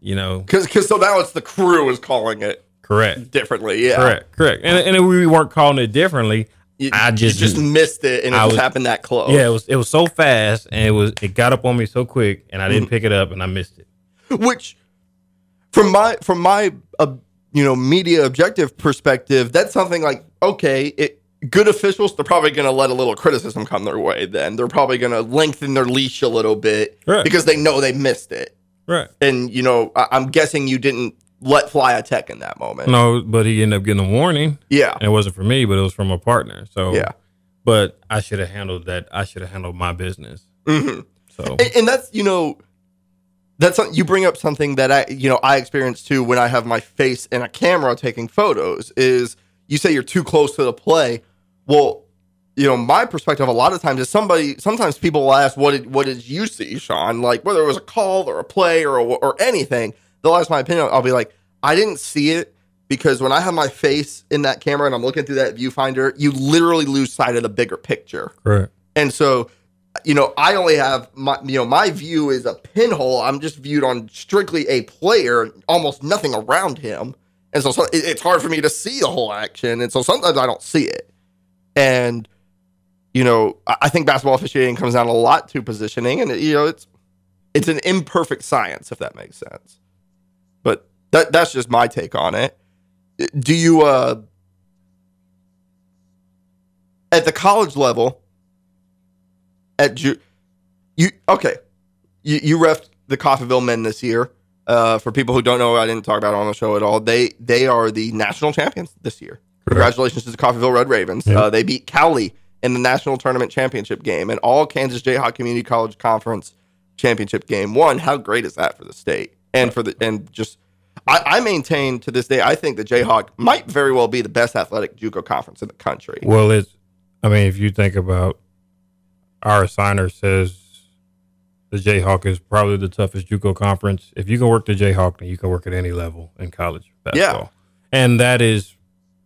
you know, Because so now it's the crew is calling it correct. differently. Yeah. Correct, correct. And, and if we weren't calling it differently. You, I just- just missed it, and it I was- happened that close. Yeah, it was it was so fast, and it was it got up on me so quick, and I didn't Mm-hmm. pick it up, and I missed it. which from my from my uh, you know media objective perspective that's something like okay it, good officials they're probably going to let a little criticism come their way then they're probably going to lengthen their leash a little bit Right. because they know they missed it Right. and you know I, i'm guessing you didn't let fly a tech in that moment No, but he ended up getting a warning, yeah and it wasn't for me, but it was from a partner. So yeah but I should have handled that. I should have handled my business. hmm So and, and that's you know that's you bring up something that I you know I experience too when I have my face in a camera taking photos is you say you're too close to the play. Well, you know my perspective a lot of times is somebody sometimes people will ask what did what did you see, Sean? Like whether it was a call or a play or or anything, they'll ask my opinion. I'll be like I didn't see it because when I have my face in that camera and I'm looking through that viewfinder, you literally lose sight of the bigger picture. Right. And so, you know, I only have my, you know, my view is a pinhole. I'm just viewed on strictly a player, almost nothing around him. And so, so it- it's hard for me to see the whole action. And so sometimes I don't see it. And, you know, I I think basketball officiating comes down a lot to positioning. And, you know, it's, it's an imperfect science, if that makes sense. But that, that's just my take on it. Do you, uh, at the college level, at Ju- you okay, you you ref the Coffeyville men this year. Uh, for people who don't know, I didn't talk about it on the show at all. They they are the national champions this year. Congratulations to the Coffeyville Red Ravens. Uh, they beat Cowley in the national tournament championship game and all Kansas Jayhawk Community College Conference championship game. One, how great is that for the state and for the and just. I, I maintain to this day, I think the Jayhawk might very well be the best athletic JUCO conference in the country. Well, it's. I mean, if you think about our assigner says the Jayhawk is probably the toughest JUCO conference. If you can work the Jayhawk, then you can work at any level in college basketball. And that is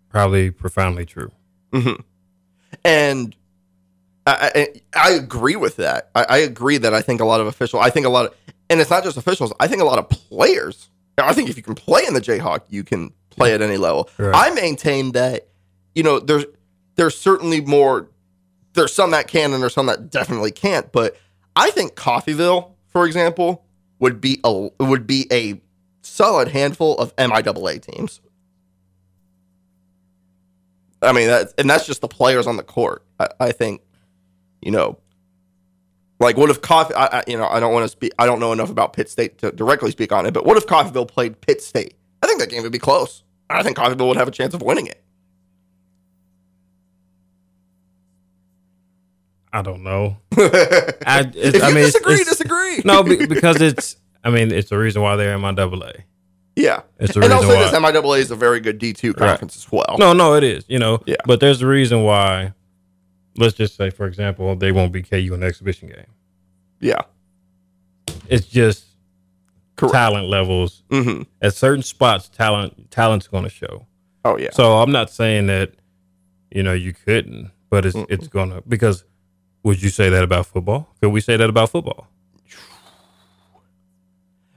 probably profoundly true. hmm And I, I, I agree with that. I, I agree that I think a lot of officials, I think a lot of, and it's not just officials. I think a lot of players. I think if you can play in the Jayhawk, you can play at any level. Right. I maintain that, you know, there's there's certainly more. There's some that can, and there's some that definitely can't. But I think Coffeyville, for example, would be a would be a solid handful of MIAA teams. I mean, that, and that's just the players on the court. I, I think, you know, like what if Coffee? I, I, you know, I don't want to speak. I don't know enough about Pitt State to directly speak on it. But what if Coffeyville played Pitt State? I think that game would be close. I think Coffeyville would have a chance of winning it. I don't know. I, it's, if you I mean, it's- disagree, it's- disagree. no, be, because it's. I mean, it's the reason why they're in MIAA. yeah, It's the and reason also why. this MIAA is a very good D two conference as well. No, no, it is. You know. Yeah. But there's a reason why. Let's just say, for example, they won't be KU in the exhibition game. Yeah, It's just correct. talent levels hmm at certain spots. Talent, talent's going to show. Oh yeah, So I'm not saying that, you know, you couldn't, but it's it's gonna because would you say that about football? Could we say that about football?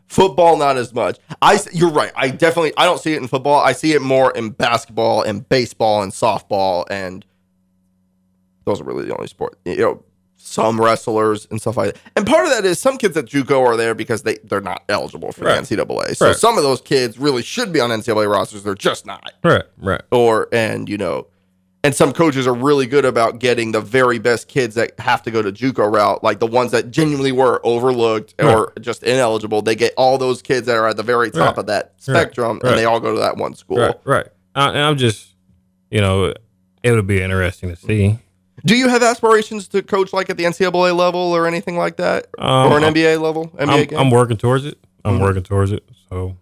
Football, not as much. I you're right. I definitely I don't see it in football. I see it more in basketball and baseball and softball and those are really the only sport. You know, some wrestlers and stuff like that. And part of that is some kids at JUCO are there because they they're not eligible for Right. the NCAA. So Right. some of those kids really should be on NCAA rosters. They're just not. Right, right, Or and you know, and some coaches are really good about getting the very best kids that have to go to JUCO route, like the ones that genuinely were overlooked or just ineligible. They get all those kids that are at the very top Right. of that spectrum, Right. and they all go to that one school. right, right. And I'm just, you know, it would be interesting to see. Do you have aspirations to coach like at the NCAA level or anything like that, Um, or an NBA level? NBA I'm, game? I'm working towards it. I'm Mhm. working towards it. So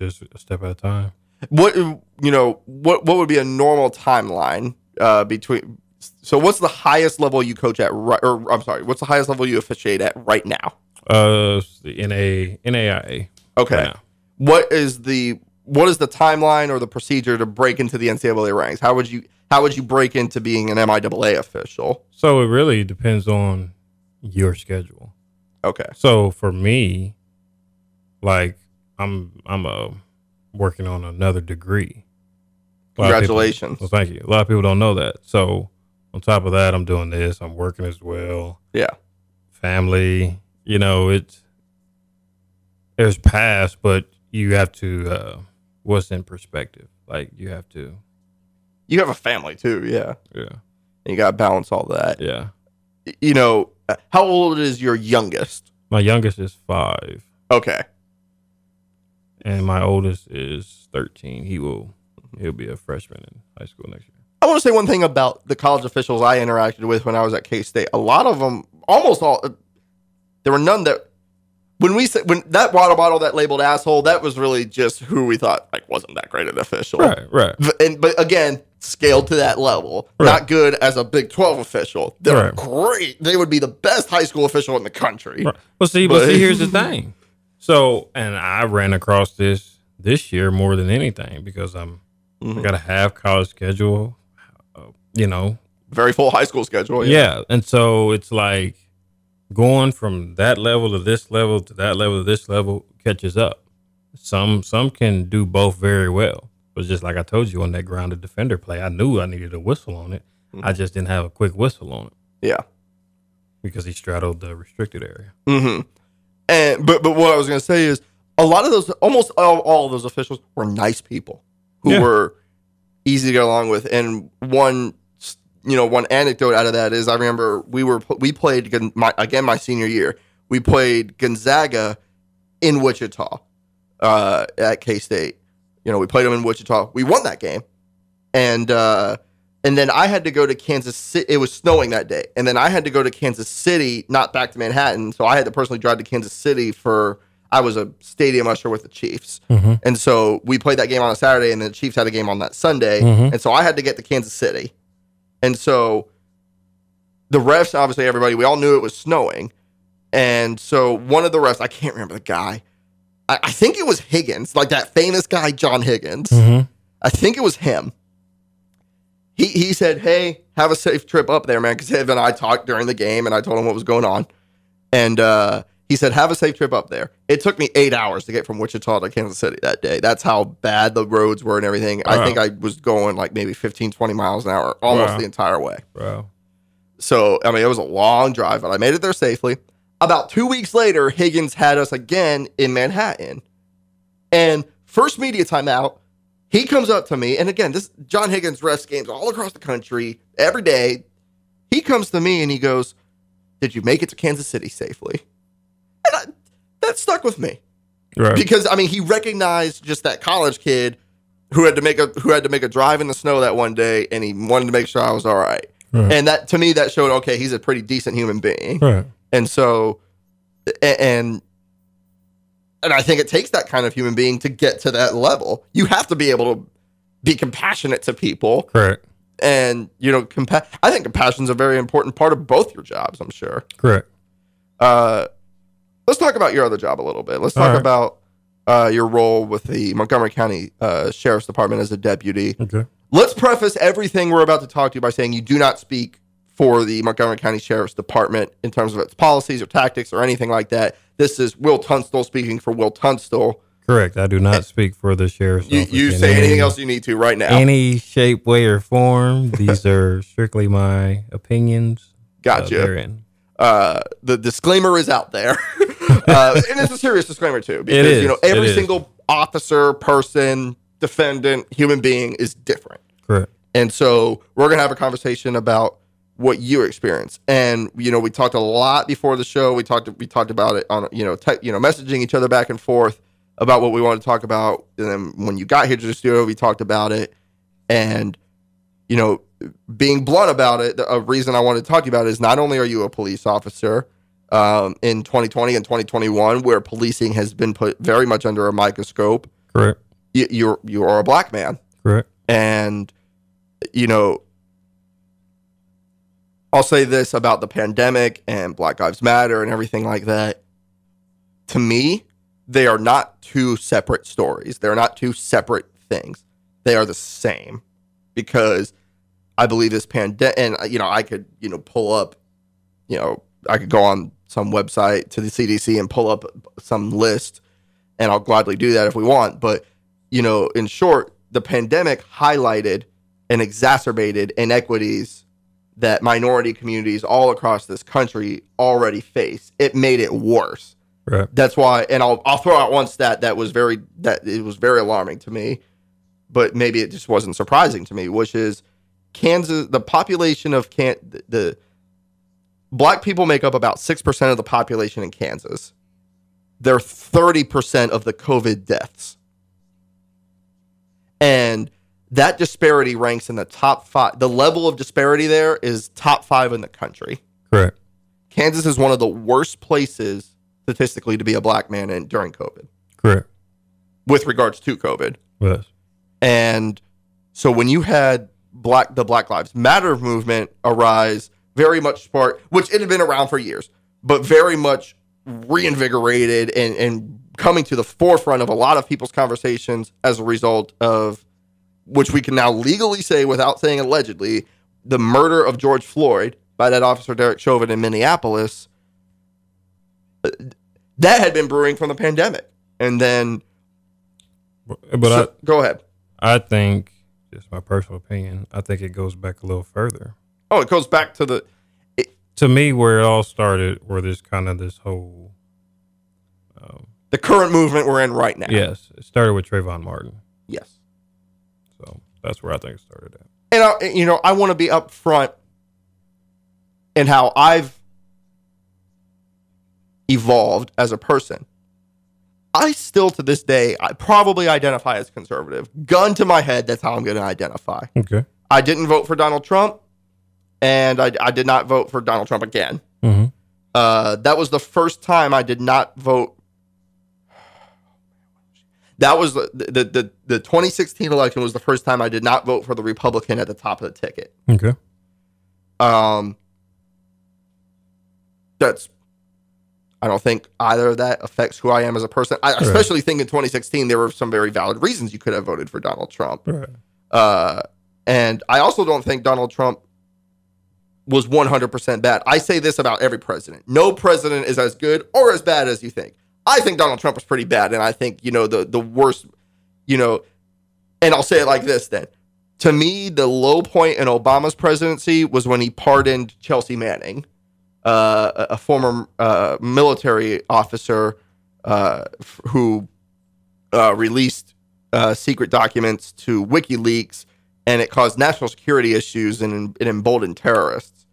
just a step at a time. What you know? What what would be a normal timeline uh, between? So what's the highest level you coach at? Right, or I'm sorry, what's the highest level you officiate at right now? Uh, the NA NAIA. Okay. right what is the what is the timeline or the procedure to break into the NCAA ranks? How would you how would you break into being an MIAA official? So it really depends on your schedule. Okay. So for me, like I'm I'm uh, working on another degree. Of people- Congratulations. well, thank you. A lot of people don't know that. So on top of that, I'm doing this. I'm working as well. Yeah. Family, you know, it's there's past, but you have to uh what's in perspective. Like you have to, You have a family too, yeah. yeah, And you got to balance all that. yeah. You know, uh, how old is your youngest? My youngest is five, Okay. And my oldest is thirteen. He will he'll be a freshman in high school next year. I want to say one thing about the college officials I interacted with when I was at K State. A lot of them, almost all, uh, there were none that when we said when that water bottle that labeled asshole, that was really just who we thought like wasn't that great an official. Right, right. And but again, scaled to that level. Right. Not good as a Big Twelve official. They're Right. great. They would be the best high school official in the country. Right. Well, see, but, But- see, here's the thing. So, and I ran across this this year more than anything because I'm I Mhm. got a half college schedule. uh, You know, Very full high school schedule. yeah. and so it's like going from that level to this level to that level to this level catches up. Some some can do both very well, but just like I told you on that grounded defender play, I knew I needed a whistle on it. I just didn't have a quick whistle on it Yeah. because he straddled the restricted area. hmm And but but what I was gonna say is a lot of those, almost all, all of those officials were nice people who Yeah. were easy to get along with. And one, you know, one anecdote out of that is I remember we were we played my, again my senior year. We played Gonzaga in Wichita uh, at K State. You know, we played them in Wichita. We won that game, and uh, and then I had to go to Kansas City. It was snowing that day, and then I had to go to Kansas City, not back to Manhattan. So I had to personally drive to Kansas City for. I was a stadium usher with the Chiefs, Mhm. and so we played that game on a Saturday, and the Chiefs had a game on that Sunday, Mhm. and so I had to get to Kansas City, and so the refs, obviously, everybody, we all knew it was snowing, and so one of the refs, I can't remember the guy. I, I think it was Higgins, like that famous guy, John Higgins. Mm-hmm. I think it was him. He he said, "Hey, have a safe trip up there, man. Because Evan and I talked during the game, and I told him what was going on, and uh, he said, "Have a safe trip up there." It took me eight hours to get from Wichita to Kansas City that day. That's how bad the roads were and everything. I think I was going like maybe 15, 20 miles an hour almost Wow. the entire way. Bro. So, I mean, it was a long drive, but I made it there safely. About two weeks later, Higgins had us again in Manhattan. And first media timeout, he comes up to me. And again, this John Higgins refs games all across the country every day. He comes to me and he goes, Did you make it to Kansas City safely? And I, that stuck with me Right. because I mean he recognized just that college kid who had to make a who had to make a drive in the snow that one day, and he wanted to make sure I was all right. Right. And that to me that showed okay, he's a pretty decent human being. right. And so, and and I think it takes that kind of human being to get to that level. You have to be able to be compassionate to people, Correct. and you know, compa- I think compassion is a very important part of both your jobs. I'm sure. Correct. Uh, let's talk about your other job a little bit. Let's talk right. about uh, your role with the Montgomery County uh, Sheriff's Department as a deputy. Okay. Let's preface everything we're about to talk to you by saying you do not speak for the Montgomery County Sheriff's Department in terms of its policies or tactics or anything like that. This is Will Tunstall speaking for Will Tunstall. Correct. I do not speak for the sheriff's You, office you say anything any- else you need to right now. Any shape, way, or form. These are strictly my opinions. uh, Gotcha. therein. uh, the disclaimer is out there, uh, and it's a serious disclaimer too, because is, you know every single officer, person, defendant, human being is different, Correct. and so we're gonna have a conversation about what you experience. And you know, we talked a lot before the show. We talked we talked about it on you know te- you know messaging each other back and forth about what we wanted to talk about. And then when you got here to the studio, we talked about it, and you know, being blunt about it, the- a reason I wanted to talk to you about it is not only are you a police officer um, in 2020 and 2021, where policing has been put very much under a microscope, Correct. you, you're you are a black man, Correct. and you know, I'll say this about the pandemic and Black Lives Matter and everything like that. To me, they are not two separate stories. They're not two separate things. They are the same because I believe this pandemic, and uh, you know, I could you know pull up, you know, I could go on some website to the CDC and pull up some list, and I'll gladly do that if we want. But you know, in short, the pandemic highlighted and exacerbated inequities that minority communities all across this country already face. It made it worse. Right. That's why, and I'll I'll throw out one stat that was very that it was very alarming to me, but maybe it just wasn't surprising to me, which is Kansas. The population of can the, the black people make up about six percent of the population in Kansas. They're thirty percent of the COVID deaths, and that disparity ranks in the top five. The level of disparity there is top five in the country. Correct. Kansas is one of the worst places statistically to be a black man in during COVID Correct. with regards to COVID. Yes. And so when you had black the Black Lives Matter movement arise, very much spark which it had been around for years, but very much reinvigorated and, and coming to the forefront of a lot of people's conversations as a result of which we can now legally say without saying allegedly, the murder of George Floyd by that officer Derek Chauvin in Minneapolis. uh, That had been brewing from the pandemic. And then But, so- go ahead. I, I think, just my personal opinion, I think it goes back a little further. Oh, it goes back to the To me, where it all started, where there's kind of this whole, um, the current movement we're in right now. yes, it started with Trayvon Martin. Yes. That's where I think it started at. And I, you know, I want to be upfront in how I've evolved as a person. I still, to this day, I probably identify as conservative. Gun to my head, that's how I'm going to identify. Okay. I didn't vote for Donald Trump, and I, I did not vote for Donald Trump again. Mm-hmm. Uh, that was the first time I did not vote. That was the, the the the 2016 election was the first time I did not vote for the Republican at the top of the ticket. Okay. Um, that's I don't think either of that affects who I am as a person. I especially think in 2016 there were some very valid reasons you could have voted for Donald Trump. Right. Uh, and I also don't think Donald Trump was 100% bad. I say this about every president. No president is as good or as bad as you think. I think Donald Trump was pretty bad and I think, you know, the the worst, you know, and I'll say it like this then. To me, the low point in Obama's presidency was when he pardoned Chelsea Manning, uh, a, former uh, military officer uh, who uh, released uh, secret documents to WikiLeaks, and it caused national security issues and it emboldened terrorists.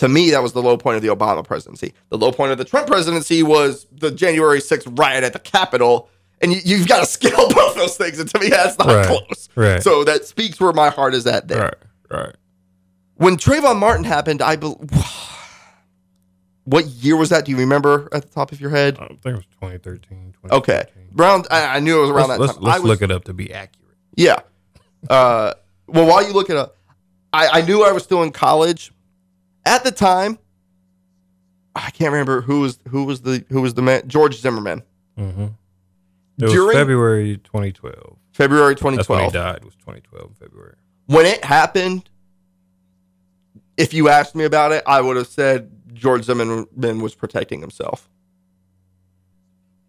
To me, that was the low point of the Obama presidency. The low point of the Trump presidency was the January 6th riot at the Capitol. And you, you've got to scale both those things. And to me, that's not Right. close. Right. So that speaks where my heart is at there. Right. Right. When Trayvon Martin happened, I believe. what year was that? Do you remember at the top of your head? I think it was 2013. Okay, 2014. around. I, I knew it was around Let's, that let's, time. let's I was, look it up to be accurate. Yeah. Uh, well, while you look it up, I, I knew I was still in college at the time. I can't remember who was who was the who was the man George Zimmerman. Mm-hmm. It was During- February 2012. February That's when he 2012. died. Was 2012 February. When it happened, if you asked me about it, I would have said George Zimmerman was protecting himself.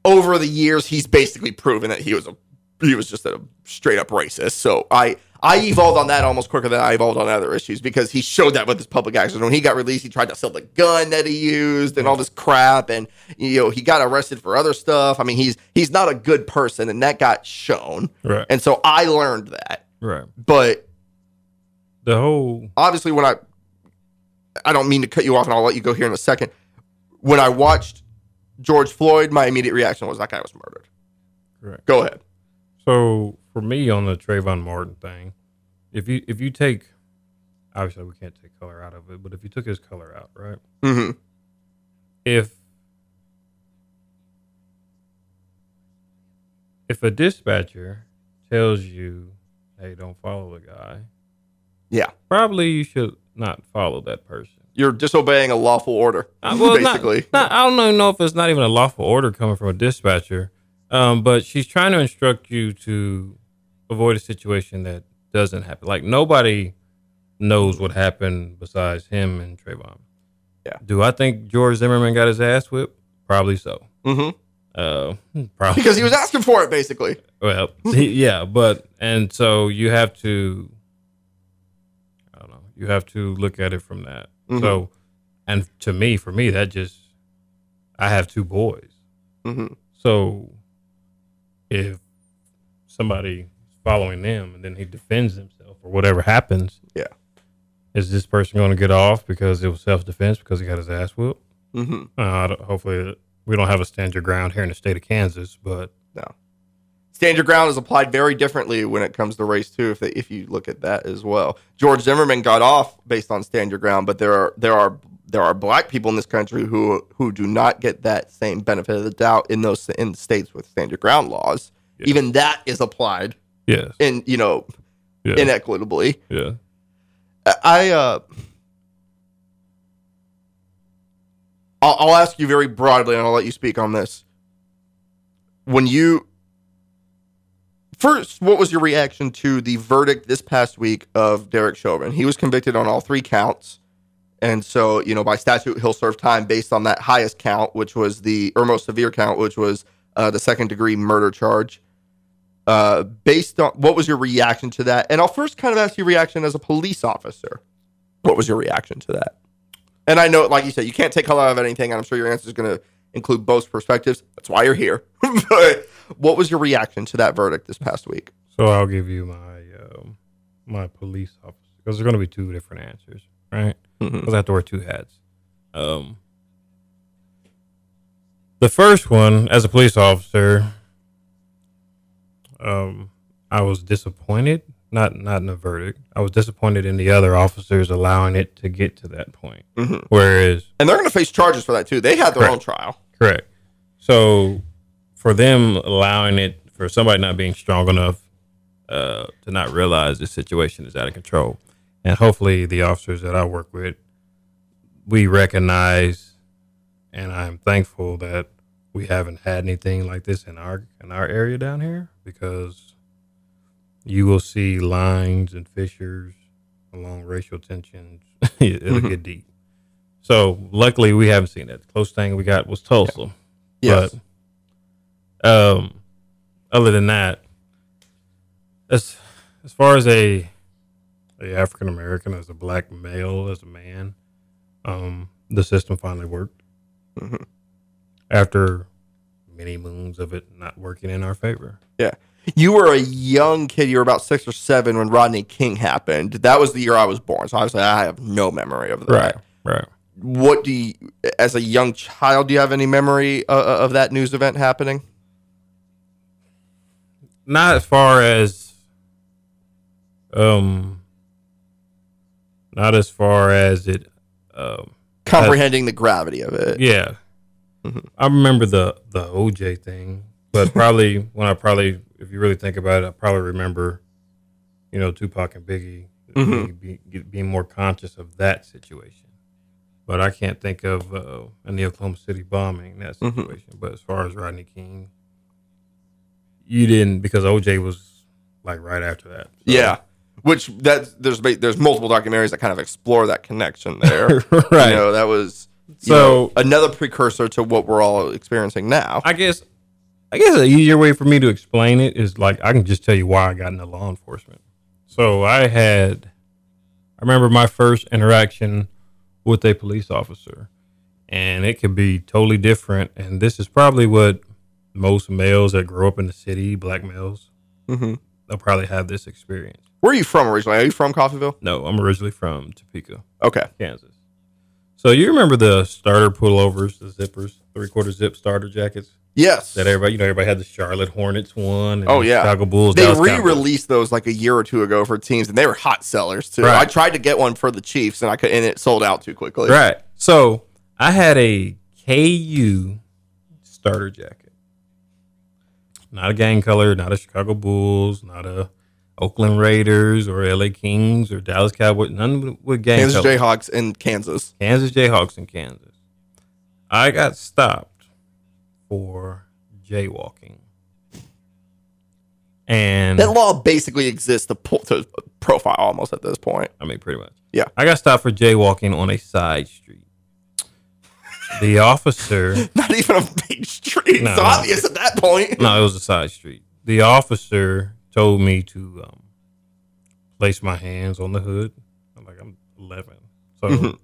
Over the years, he's basically proven that he was a he was just a straight up racist. So I I evolved on that almost quicker than I evolved on other issues because he showed that with his public actions. When he got released, he tried to sell the gun that he used and all this crap, and you know he got arrested for other stuff. I mean, he's he's not a good person, and that got shown. Right. And so I learned that. Right. But The whole obviously when I I don't mean to cut you off and I'll let you go here in a second. When I watched George Floyd, my immediate reaction was that guy was murdered. Correct. Go ahead. So for me on the Trayvon Martin thing, if you if you take obviously we can't take color out of it, but if you took his color out, right? hmm If if a dispatcher tells you, "Hey, don't follow the guy," Yeah. probably you should not follow that person. You're disobeying a lawful order. Uh, well, not- basically. not- I don't even know if it's not even a lawful order coming from a dispatcher, um, but she's trying to instruct you to avoid a situation that doesn't happen. Like nobody knows what happened besides him and Trayvon. Yeah. Do I think George Zimmerman got his ass whipped? Probably so. Mm-hmm. Uh, probably Because he was asking for it, basically. well, yeah, but and so you have to, I don't know, you have to look at it from that. Mhm. So, and to me, for me, that just, I have two boys, hmm so if somebody is following them and then he defends himself or whatever happens, Yeah. is this person going to get off because it was self defense because he got his ass whooped? hmm Uh, hopefully, we don't have a stand your ground here in the state of Kansas, but No. Stand your ground is applied very differently when it comes to race too. If they, if you look at that as well, George Zimmerman got off based on stand your ground, but there are there are there are black people in this country who who do not get that same benefit of the doubt in those in states with stand your ground laws. Yeah. Even that is applied yes, in you know yeah, inequitably. yeah. I uh, I'll, I'll ask you very broadly, and I'll let you speak on this. When you first, what was your reaction to the verdict this past week of Derek Chauvin? He was convicted on all three counts, and so you know by statute he'll serve time based on that highest count, which was the or most severe count, which was uh, the second degree murder charge. Uh, based on what was your reaction to that? And I'll first kind of ask your reaction as a police officer. What was your reaction to that? And I know, like you said, you can't take color out of anything, and I'm sure your answer is going to include both perspectives. That's why you're here. but what was your reaction to that verdict this past week? So I'll give you my um, my police officer because there's going to be two different answers, right? Because I have to wear two hats. Um, the first one, as a police officer, um, I was disappointed. Not not in the verdict. I was disappointed in the other officers allowing it to get to that point. Mhm. Whereas And they're going to face charges for that too. They had their Correct. own trial. Correct. So for them allowing it for somebody not being strong enough uh, to not realize the situation is out of control, and hopefully the officers that I work with, we recognize, and I'm thankful that we haven't had anything like this in our in our area down here because you will see lines and fissures along racial tensions. It'll Mhm. get deep. So luckily we haven't seen that. The close thing we got was Tulsa. Yes. But um, other than that, as as far as a a African American as a black male as a man, um, the system finally worked Mhm. after many moons of it not working in our favor. Yeah. You were a young kid. You were about six or seven when Rodney King happened. That was the year I was born. So obviously, I have no memory of that. Right. Right. What do you, as a young child, do you have any memory uh, of that news event happening? Not as far as um, not as far as it um. Comprehending the gravity of it. Yeah. Mhm. I remember the the OJ thing, but probably when I probably, if you really think about it, I probably remember, you know, Tupac and Biggie Mhm. being, be, being more conscious of that situation. But I can't think of uh, in the Oklahoma City bombing that Mhm. situation. But as far as Rodney King, you didn't because OJ was like right after that. So- Yeah. Which that's there's there's multiple documentaries that kind of explore that connection there. right. You know, that was So- know, another precursor to what we're all experiencing now. I guess I guess an easier way for me to explain it is like I can just tell you why I got into law enforcement. So I had I remember my first interaction with a police officer and it could be totally different and this is probably what most males that grow up in the city, black males, hmm they'll probably have this experience. Where are you from originally? Are you from Coffeyville? No, I'm originally from Topeka, Okay. Kansas. So you remember the starter pullovers, the zippers, three quarter zip starter jackets? Yes. that everybody, you know, everybody had the Charlotte Hornets one. And Oh, the yeah. Chicago Bulls. They Dallas re-released those like a year or two ago for teams, and they were hot sellers too. Right. I tried to get one for the Chiefs, and I could, and it sold out too quickly. Right. So I had a KU starter jacket, not a gang color, not a Chicago Bulls, not a Oakland Raiders or LA Kings or Dallas Cowboys. None with- gang Kansas. Jayhawks in Kansas. Kansas Jayhawks in Kansas. I got stopped for jaywalking. And That law basically exists to, pull, to profile almost at this point. I mean, pretty much. Yeah. I got stopped for jaywalking on a side street. The officer, Not even a main street. No, it's obvious at that point. no, it was a side street. The officer told me to um, place my hands on the hood. I'm like, I'm 11. So, Mhm.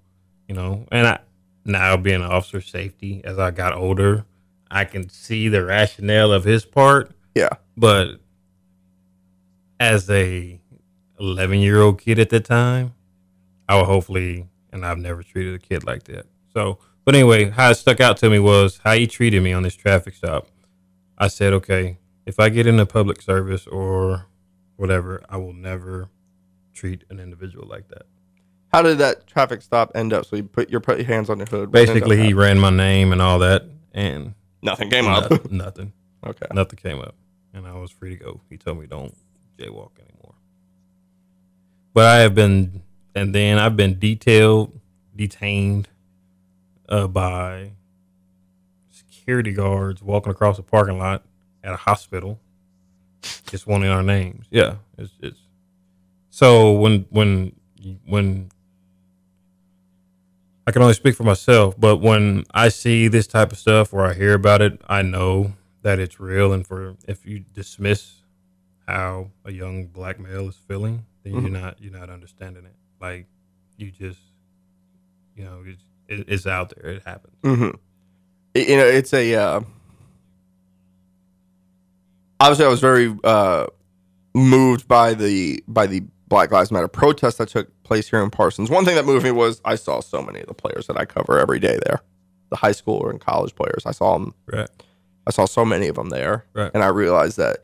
you know, and I, now being an officer of safety, as I got older, I can see the rationale of his part. Yeah. But as a 11 year old kid at the time, I would hopefully, and I've never treated a kid like that. So, but anyway, how it stuck out to me was how he treated me on this traffic stop. I said, okay, if I get in into public service or whatever, I will never treat an individual like that. How did that traffic stop end up? So you put your put your hands on your hood. What ended up Basically, he ran my name and all that, and nothing came up. nothing, nothing, okay. nothing came up, and I was free to go. He told me don't jaywalk anymore. But I have been, and then I've been detailed, detained uh, by security guards walking across a parking lot at a hospital, just wanting our names. Yeah, it's it's. So when when when I can only speak for myself, but when I see this type of stuff or I hear about it, I know that it's real. And for if you dismiss how a young black male is feeling, then Mhm. you're not you're not understanding it. Like you just you know it's, it's out there. It happens. hmm You know, it's a. Uh, obviously, I was very uh, moved by the by the Black Lives Matter protest that took place here in Parsons. One thing that moved me was I saw so many of the players that I cover every day there, the high school and college players. I saw them. Right. I saw so many of them there, Right. and I realized that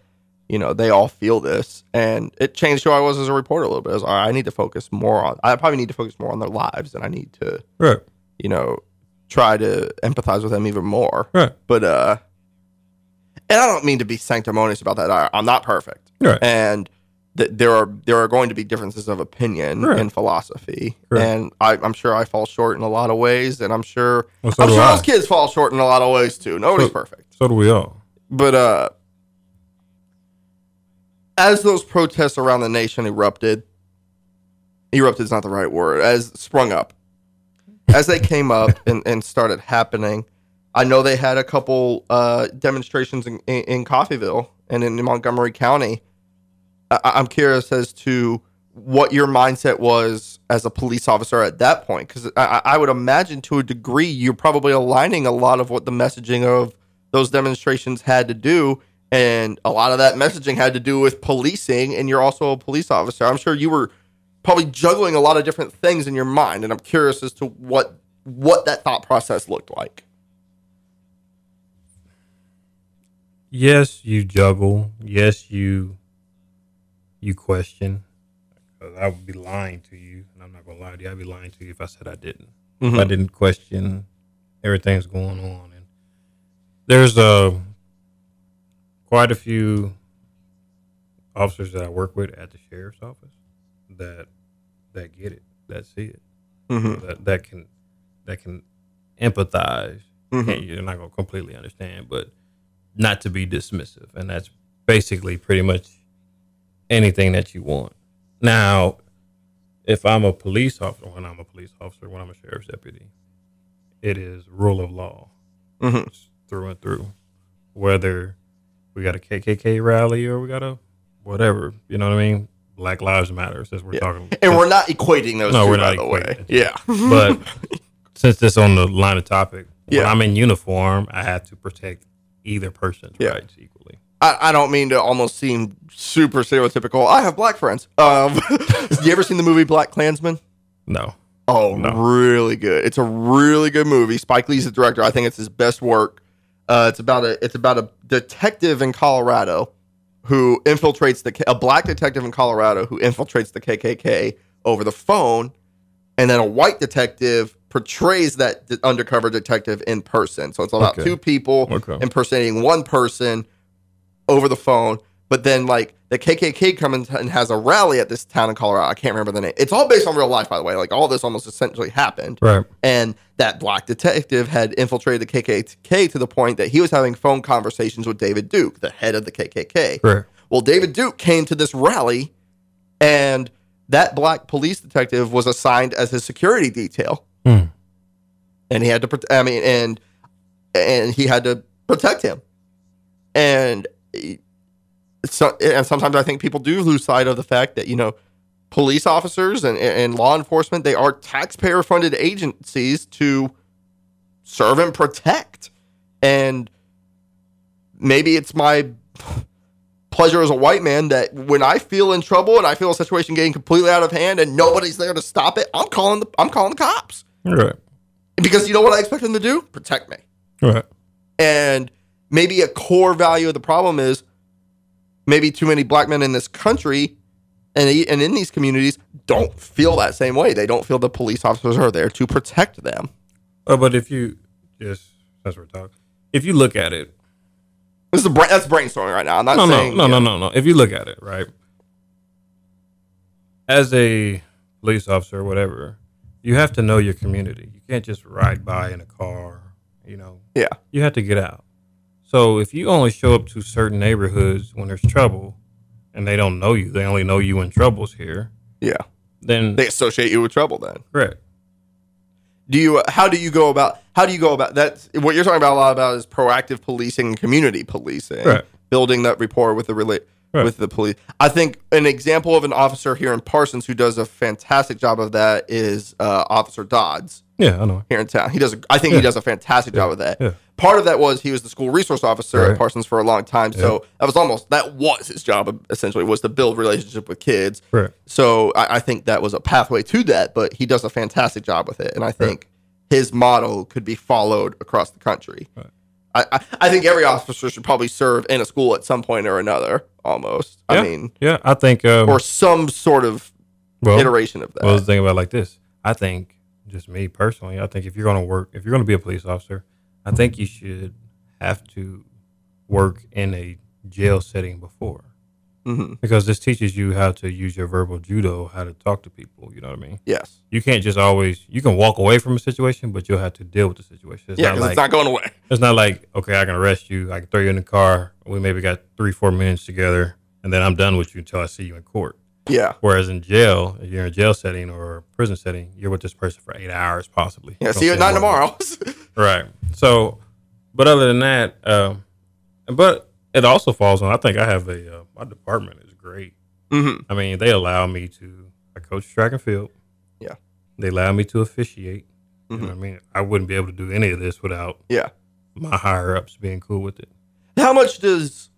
you know they all feel this, and it changed who I was as a reporter a little bit. I was, right, I need to focus more on. I probably need to focus more on their lives, and I need to Right. you know, try to empathize with them even more. Right. But uh and I don't mean to be sanctimonious about that. I, I'm not perfect. Right. And th- there are there are going to be differences of opinion Right. and philosophy. Right. And I, I'm sure I fall short in a lot of ways, and I'm sure Well, so I'm sure I. those kids fall short in a lot of ways too. Nobody's So- perfect. So do we all. But uh as those protests around the nation erupted, erupted is not the right word, as sprung up. as they came up and, and started happening, I know they had a couple uh, demonstrations in, in, in and in Montgomery County. I, I'm curious as to what your mindset was as a police officer at that point, because I, I would imagine to a degree you're probably aligning a lot of what the messaging of those demonstrations had to do, and a lot of that messaging had to do with policing. And you're also a police officer. I'm sure you were probably juggling a lot of different things in your mind, and I'm curious as to what what that thought process looked like. Yes, you juggle. Yes, you you question. I would be lying to you, and I'm not gonna lie to you. I'd be lying to you if I said I didn't. If I didn't question everything's going on, and there's uh, quite a few officers that I work with at the sheriff's office that that get it, that see it, Mm-hmm. that that can that can empathize. Mhm. You're not gonna completely understand, but not to be dismissive, and that's basically pretty much anything that you want. Now, if I'm a police officer, when I'm a police officer, when I'm a sheriff's deputy, it is rule of law Mhm. Through and through. Whether we got a KKK rally or we got a whatever, you know what I mean? Black Lives Matter, since we're Yeah. talking. And we're not equating those No, two, we're by not the way. equating. Yeah. but since it's on the line of topic, when I'm in uniform, I have to protect either person's Yeah. rights equally. I, I don't mean to almost seem super stereotypical. I have black friends. Um, you ever seen the movie BlacKkKlansman? No. Oh, No. really good. It's a really good movie. Spike Lee's the director. I think it's his best work. Uh, it's about a it's about a detective in Colorado who infiltrates the a black detective in Colorado who infiltrates the KKK over the phone, and then a white detective portrays that d- undercover detective in person. So it's about Okay. two people Okay. impersonating one person over the phone. But then, like the KKK comes and has a rally at this town in Colorado. I can't remember the name. It's all based on real life, by the way. Like all this almost essentially happened. Right. And that black detective had infiltrated the KKK to the point that he was having phone conversations with David Duke, the head of the KKK. Right. Well, David Duke came to this rally, and that black police detective was assigned as his security detail, Hmm. and he had to. I mean, and and he had to protect him, and so and sometimes I think people do lose sight of the fact that you know police officers and, and law enforcement they are taxpayer funded agencies to serve and protect and maybe it's my pleasure as a white man that when I feel in trouble and I feel a situation getting completely out of hand and nobody's there to stop it, I'm calling the I'm calling the cops. Right. Because you know what I expect them to do? Protect me. Right. And maybe a core value of the problem is maybe too many black men in this country and and in these communities don't feel that same way. They don't feel the police officers are there to protect them. Uh, but if you just as we're talking, if you look at it, This is a bra- that's brainstorming right now. I'm not no, no, saying no, no, no, no. If you look at it, right, as a police officer whatever, you have to know your community. You can't just ride by in a car. You know, Yeah. you have to get out. So if you only show up to certain neighborhoods when there's trouble, and they don't know you, they only know you when trouble's here. Yeah. Then They associate you with trouble then. correct. do you uh, how do you go about how do you go about that what you're talking about a lot about is proactive policing and community policing Right. building that rapport with the rela- Right. with the police i think an example of an officer here in parsons who does a fantastic job of that is uh, officer dodds Yeah, I know. here in town he does a, i think he does a fantastic job of that Yeah. part of that was he was the school resource officer at parsons for a long time so that was almost that was his job essentially was to build relationship with kids Right. so I, I think that was a pathway to that, but he does a fantastic job with it, and I think his model could be followed across the country. Right. I, I, I think every officer should probably serve in a school at some point or another, almost. Yeah. I mean, Yeah, I think. Um, or some sort of well, iteration of that. Well, the thing about it like this, I think, just me personally, I think if you're going to work, if you're going to be a police officer, I think you should have to work in a jail setting before, hmm because this teaches you how to use your verbal judo, how to talk to people. You know what I mean? Yes. You can't just always. You can walk away from a situation, but you'll have to deal with the situation. It's Yeah, not like it's not going away. it's not like okay, I can arrest you, I can throw you in the car, we maybe got three, four minutes together, and then I'm done with you until I see you in court. Yeah. Whereas in jail, if you're in a jail setting or a prison setting, you're with this person for eight hours possibly. Yeah. Don't See you at nine tomorrow. Right. So, but other than that, um, but it also falls on. I think I have a uh, my department is great. hmm I mean, they allow me to. I coach track and field. Yeah. They allow me to officiate. You Mhm. know what I mean, I wouldn't be able to do any of this without Yeah. my higher ups being cool with it. How much does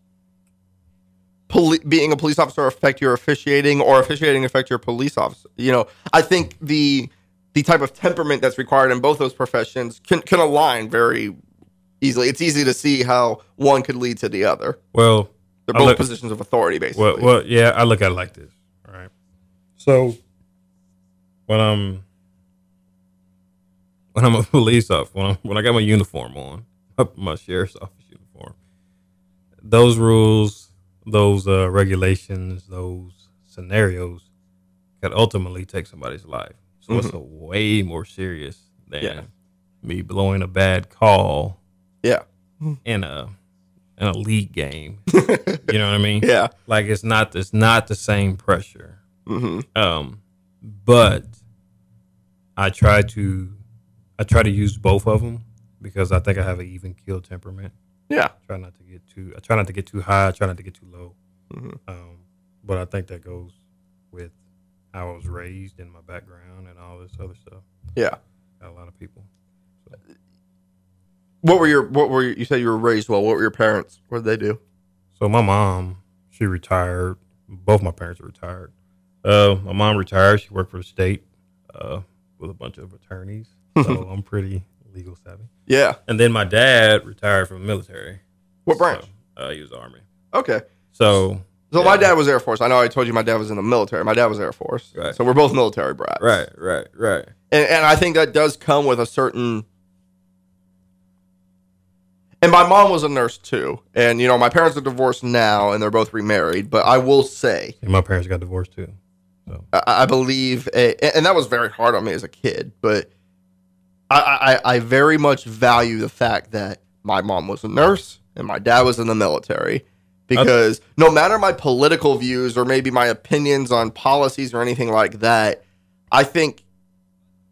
poli- being a police officer affect your officiating, or officiating affect your police officer? You know, I think the the type of temperament that's required in both those professions can can align very easily. It's easy to see how one could lead to the other. Well, They're both look- positions of authority, basically. Well, well, yeah, I look at it like this. All right. So when I'm when I'm a police officer, when, I'm, when I got my uniform on, my sheriff's office uniform, those rules, those uh, regulations, those scenarios could ultimately take somebody's life. So it's a way more serious than Yeah. me blowing a bad call yeah, in a in a league game. you know what I mean? yeah, like it's not it's not the same pressure hmm um but i try to i try to use both of them because i think i have an even keel temperament yeah. try not to get too i try not to get too high i try not to get too low Mhm. um but i think that goes with how i was raised and my background and all this other stuff Yeah. got a lot of people What were your what were your, you said you were raised well? What were your parents? What did they do? So my mom, she retired. Both my parents are retired. Uh, my mom retired. She worked for the state uh, with a bunch of attorneys. So I'm pretty legal savvy. Yeah. And then my dad retired from the military. What branch? So, uh, he was Army. Okay. So So my dad was Air Force. I know I told you my dad was in the military. My dad was Air Force. Right. So we're both military brats. right, right, right. And, and I think that does come with a certain. And my mom was a nurse too. And, you know, my parents are divorced now and they're both remarried. But I will say, And my parents got divorced too. So I, I believe, a, and that was very hard on me as a kid, but I, I, I very much value the fact that my mom was a nurse and my dad was in the military. Because no matter my political views or maybe my opinions on policies or anything like that, I think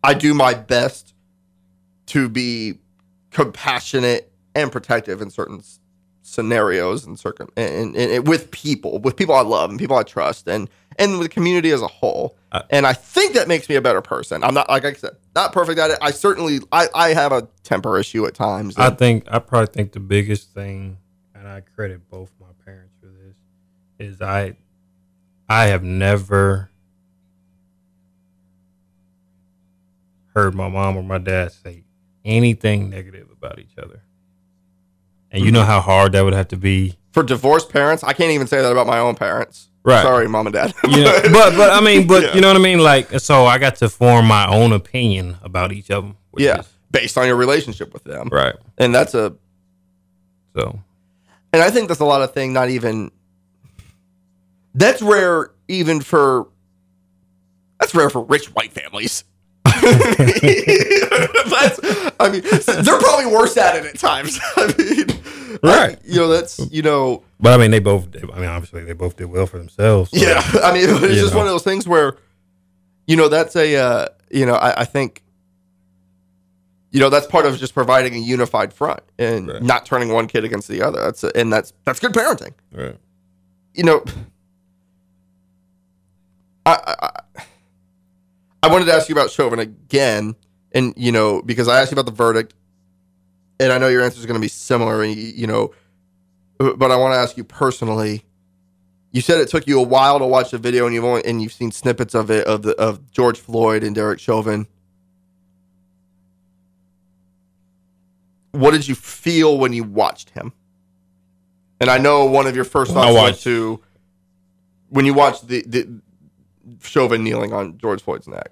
I do my best to be compassionate and protective in certain scenarios and circum and, and, and with people, with people I love and people I trust, and and with the community as a whole. Uh, and I think that makes me a better person. I'm not like I said, not perfect at it. I certainly I, I have a temper issue at times. I think I probably think the biggest thing, and I credit both my parents for this, is I I have never heard my mom or my dad say anything negative about each other. And you know how hard that would have to be. for divorced parents, I can't even say that about my own parents. Right. Sorry, mom and dad. You know, but but I mean, but Yeah. you know what I mean. Like, so I got to form my own opinion about each of them. which yeah, is- based on your relationship with them, right. and that's a So And I think that's a lot of thing. Not even that's rare, even for that's rare for rich white families. I mean, they're probably worse at it at times. I mean, Right. I- you know, that's you know, But I mean, they both. I mean, obviously, they both did well for themselves. so- yeah. I mean, it's just know. one of those things where, you know, that's a, uh, you know, I, I think, you know, that's part of just providing a unified front and Right. not turning one kid against the other. That's and that's that's good parenting. Right. you know, I, I I- wanted to ask you about Chauvin again, and you know because I asked you about the verdict, and I know your answer is going to be similar, and you, know, but I want to ask you personally. You said it took you a while to watch the video, and you've only and you've seen snippets of it of the of George Floyd and Derek Chauvin. What did you feel when you watched him? And I know one of your first thoughts watched- to when you watched the, the Chauvin kneeling on George Floyd's neck.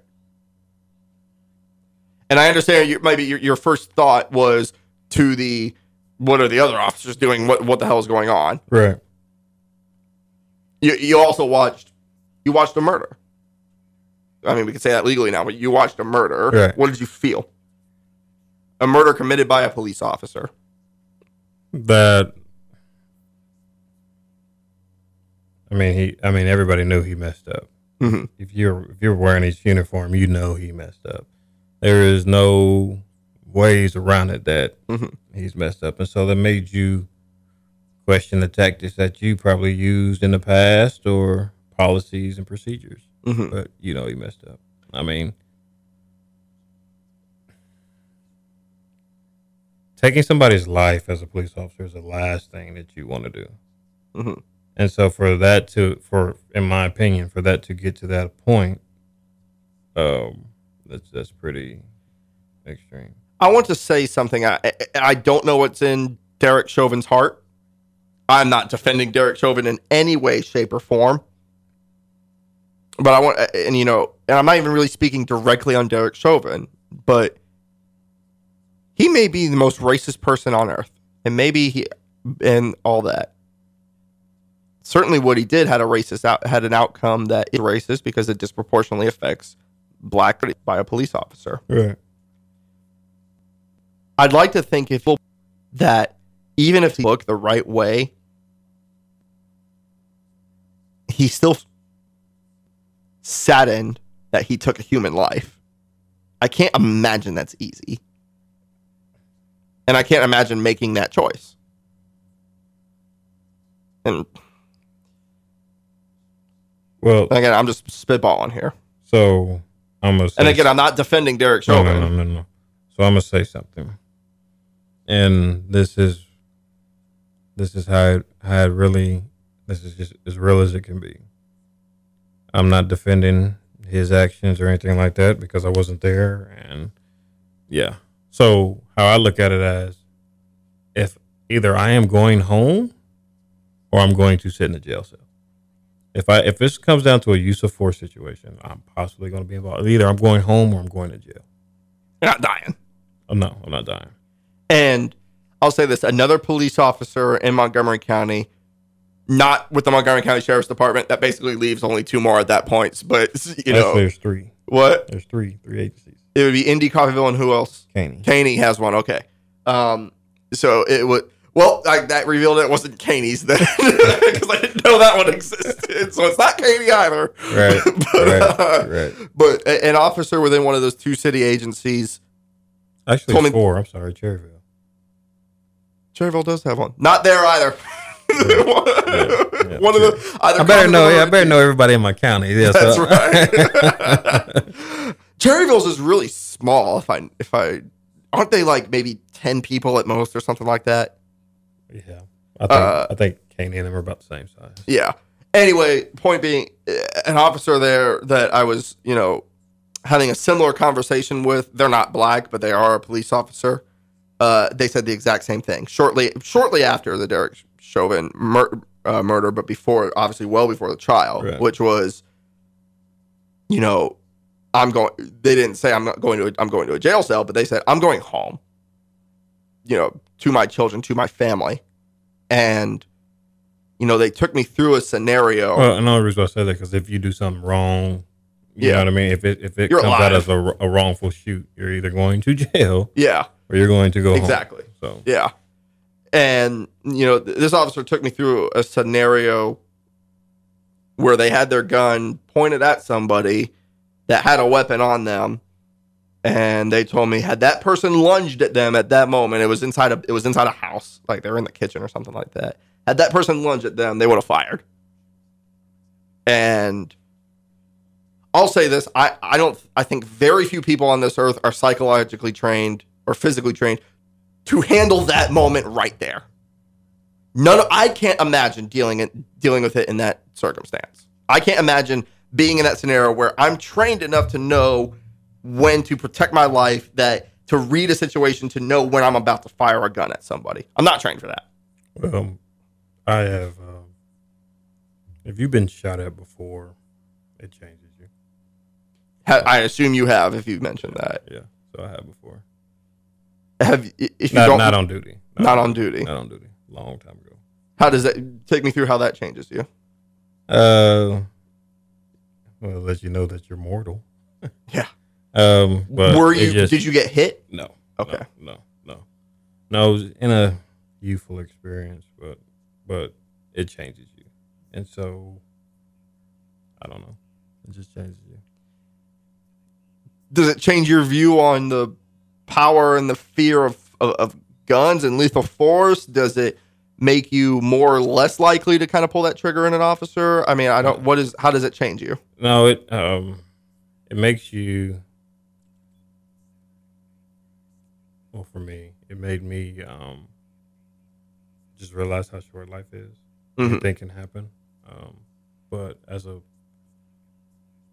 And I understand you, maybe your, your first thought was to the what are the other officers doing? What what the hell is going on? Right. You, you also watched you watched a murder. I mean, we can say that legally now, but you watched a murder. Right. What did you feel? A murder committed by a police officer. That. I mean, he. I mean, everybody knew he messed up. Mhm. If you're if you're wearing his uniform, you know he messed up. There is no ways around it that Mhm. he's messed up, and so that made you question the tactics that you probably used in the past or policies and procedures. Mhm. But you know he messed up. I mean, taking somebody's life as a police officer is the last thing that you want to do. Mhm. And so for that to for in my opinion, for that to get to that point, um that's that's pretty extreme. I want to say something. I I- don't know what's in Derek Chauvin's heart. I'm not defending Derek Chauvin in any way, shape, or form. But I want, and you know, and I'm not even really speaking directly on Derek Chauvin, but he may be the most racist person on earth, and maybe he, and all that. Certainly, what he did had a racist out, had an outcome that is racist because it disproportionately affects black by a police officer. Right. I'd like to think if that even if he looked the right way, he still saddened that he took a human life. I can't imagine that's easy. And I can't imagine making that choice. And Well, again, I'm just spitballing here. so I'm gonna say And again, I'm not defending Derek no, Chauvin. no, no, no, no. So I'm gonna say something, and this is this is how it, how it really this is just as real as it can be. I'm not defending his actions or anything like that because I wasn't there, and yeah. So how I look at it as if either I am going home or I'm going to sit in a jail cell. If I if this comes down to a use of force situation, I'm possibly going to be involved. Either I'm going home or I'm going to jail. You're not dying. Oh no, I'm not dying. And I'll say this another police officer in Montgomery County, not with the Montgomery County Sheriff's Department, that basically leaves only two more at that point. But, you Actually, know, there's three. what? There's three, three agencies. It would be Indy, Coffeyville, and who else? Caney. Caney has one. Okay. Um, so it would, well, like that revealed it wasn't Caney's then because I didn't know that one existed. So it's not Caney either. Right, but, right, uh, right. but an officer within one of those two city agencies, Actually, told me- four. I'm sorry, Cherryvale. Cherryvale does have one. Not there either. one yeah, one of the I better know. Yeah, I better know everybody in my county. Yeah, That's so- right. Cherryvale's is really small. If I if I aren't they like maybe ten people at most or something like that. Yeah, I think Uh, I think Caney and them are about the same size. Yeah. Anyway, point being, eh, an officer there that I was, you know, having a similar conversation with. They're not black, but they are a police officer. Uh, they said the exact same thing shortly shortly after the Derek Chauvin mur- uh, murder, but before, obviously, well before the trial, Right. which was, you know, I'm going. They didn't say I'm not going to. A, I'm going to a jail cell, but they said I'm going home. You know, to my children, to my family, and you know, they took me through a scenario. Well, another reason why I say that because if you do something wrong, you Yeah. know what I mean. If it if it You're comes out as a, a wrongful shoot, you're either going to jail yeah, or you're going to go home. exactly. So Yeah. And, you know, th- this officer took me through a scenario where they had their gun pointed at somebody that had a weapon on them. And they told me had that person lunged at them at that moment, it was inside a it was inside a house, like they were in the kitchen or something like that. Had that person lunged at them, they would have fired. And I'll say this, I, I don't I think very few people on this earth are psychologically trained or physically trained to handle that moment right there. None of, I can't imagine dealing it dealing with it in that circumstance. I can't imagine being in that scenario where I'm trained enough to know when to protect my life, that to read a situation to know when I'm about to fire a gun at somebody. I'm not trained for that. Um, I have. Um, if you've been shot at before, it changes you. Ha- I assume you have if you've mentioned that. Yeah, so I have before. Have if you Not, don't not on duty. not on duty. Not on duty. Long time ago. How does that take me through how that changes you? Uh, well, it lets you know that you're mortal. Yeah. Um, but Were you just- did you get hit? No. Okay. No. No. No. No. It was in a youthful experience, but but it changes you, and so I don't know. It just changes you. Does it change your view on the power and the fear of, of, of guns and lethal force? Does it make you more or less likely to kind of pull that trigger in an officer? I mean, I don't. What is? How does it change you? No, it um, it makes you. Well, for me, it made me um, just realize how short life is. Mhm. Anything can happen. Um, but as a,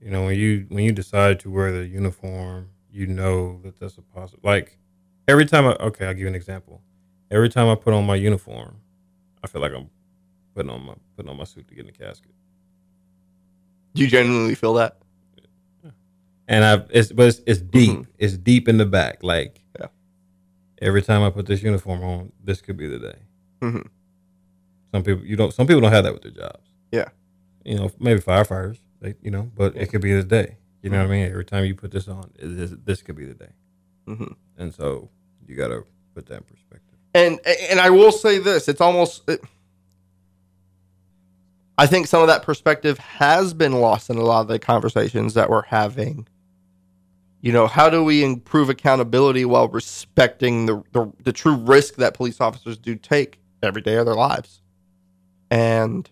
you know, when you when you decide to wear the uniform, you know that that's a possible. Like every time I okay, I'll give you an example. Every time I put on my uniform, I feel like I'm putting on my putting on my suit to get in the casket. Do you genuinely feel that? and I it's but it's, it's deep. Mhm. It's deep in the back. Like. Every time I put this uniform on, this could be the day. Mhm. Some people you don't. Some people don't have that with their jobs. Yeah. You know, maybe firefighters. They you know, but it could be the day. You know what I mean? Every time you put this on, this, this could be the day. Mhm. And so you got to put that in perspective. And and I will say this: it's almost. It, I think some of that perspective has been lost in a lot of the conversations that we're having. You know, how do we improve accountability while respecting the the, the true risk that police officers do take every day of their lives? And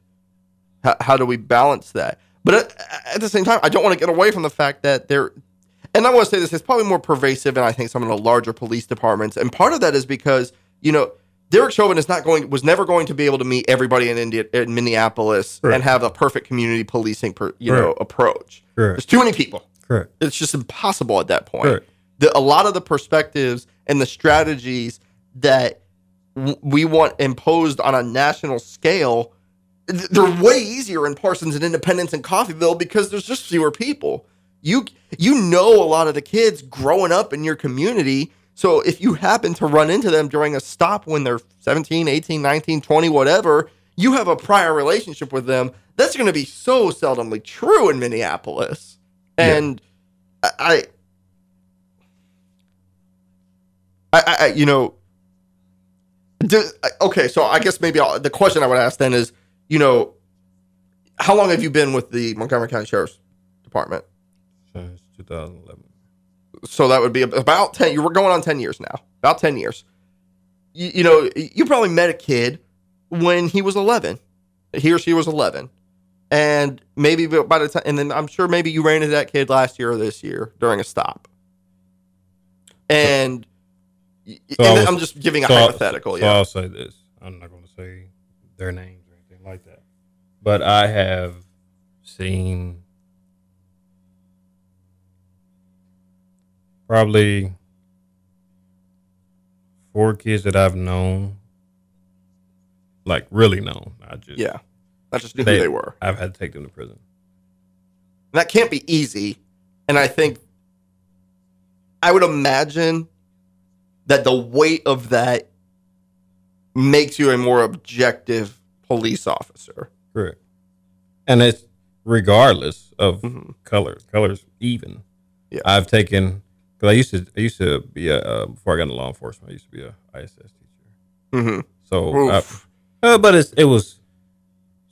how, how do we balance that? But uh, at, at the same time, I don't want to get away from the fact that there and I want to say this, it's probably more pervasive in I think some of the larger police departments. And part of that is because, you know, Derek Chauvin is not going was never going to be able to meet everybody in India in Minneapolis Correct. and have a perfect community policing per, you know approach. Correct. There's too many people. Correct. It's just impossible at that point. Correct. The, a lot of the perspectives and the strategies that w- we want imposed on a national scale, th- they're way easier in Parsons and Independence and Coffeyville because there's just fewer people. You you know a lot of the kids growing up in your community. So if you happen to run into them during a stop when they're 17, 18, 19, 20, whatever, you have a prior relationship with them. That's going to be so seldomly true in Minneapolis. And I, I, I, I, you know, do, okay. So I guess maybe I'll, the question I would ask then is, you know, how long have you been with the Montgomery County Sheriff's Department? Since 2011. So that would be about ten. You were going on ten years now. About ten years. You, you know, you probably met a kid when he was eleven. He or she was eleven, and maybe by the time, and then I'm sure maybe you ran into that kid last year or this year during a stop. And, So I and was- I'm just giving a So I'll- hypothetical. So yeah. I'll say this. I'm not going to say their names or anything like that. But I have seen probably four kids that I've known, like really known. I just yeah. I just knew they, who they were. I've had to take them to prison. And that can't be easy. And I think I would imagine that the weight of that makes you a more objective police officer. Correct. And it's regardless of Mhm. color. Colors even. Yeah. I've taken because I used to I used to be a uh, before I got into law enforcement. I used to be a ISS teacher. Mm-hmm. So, I, uh, but it's, it was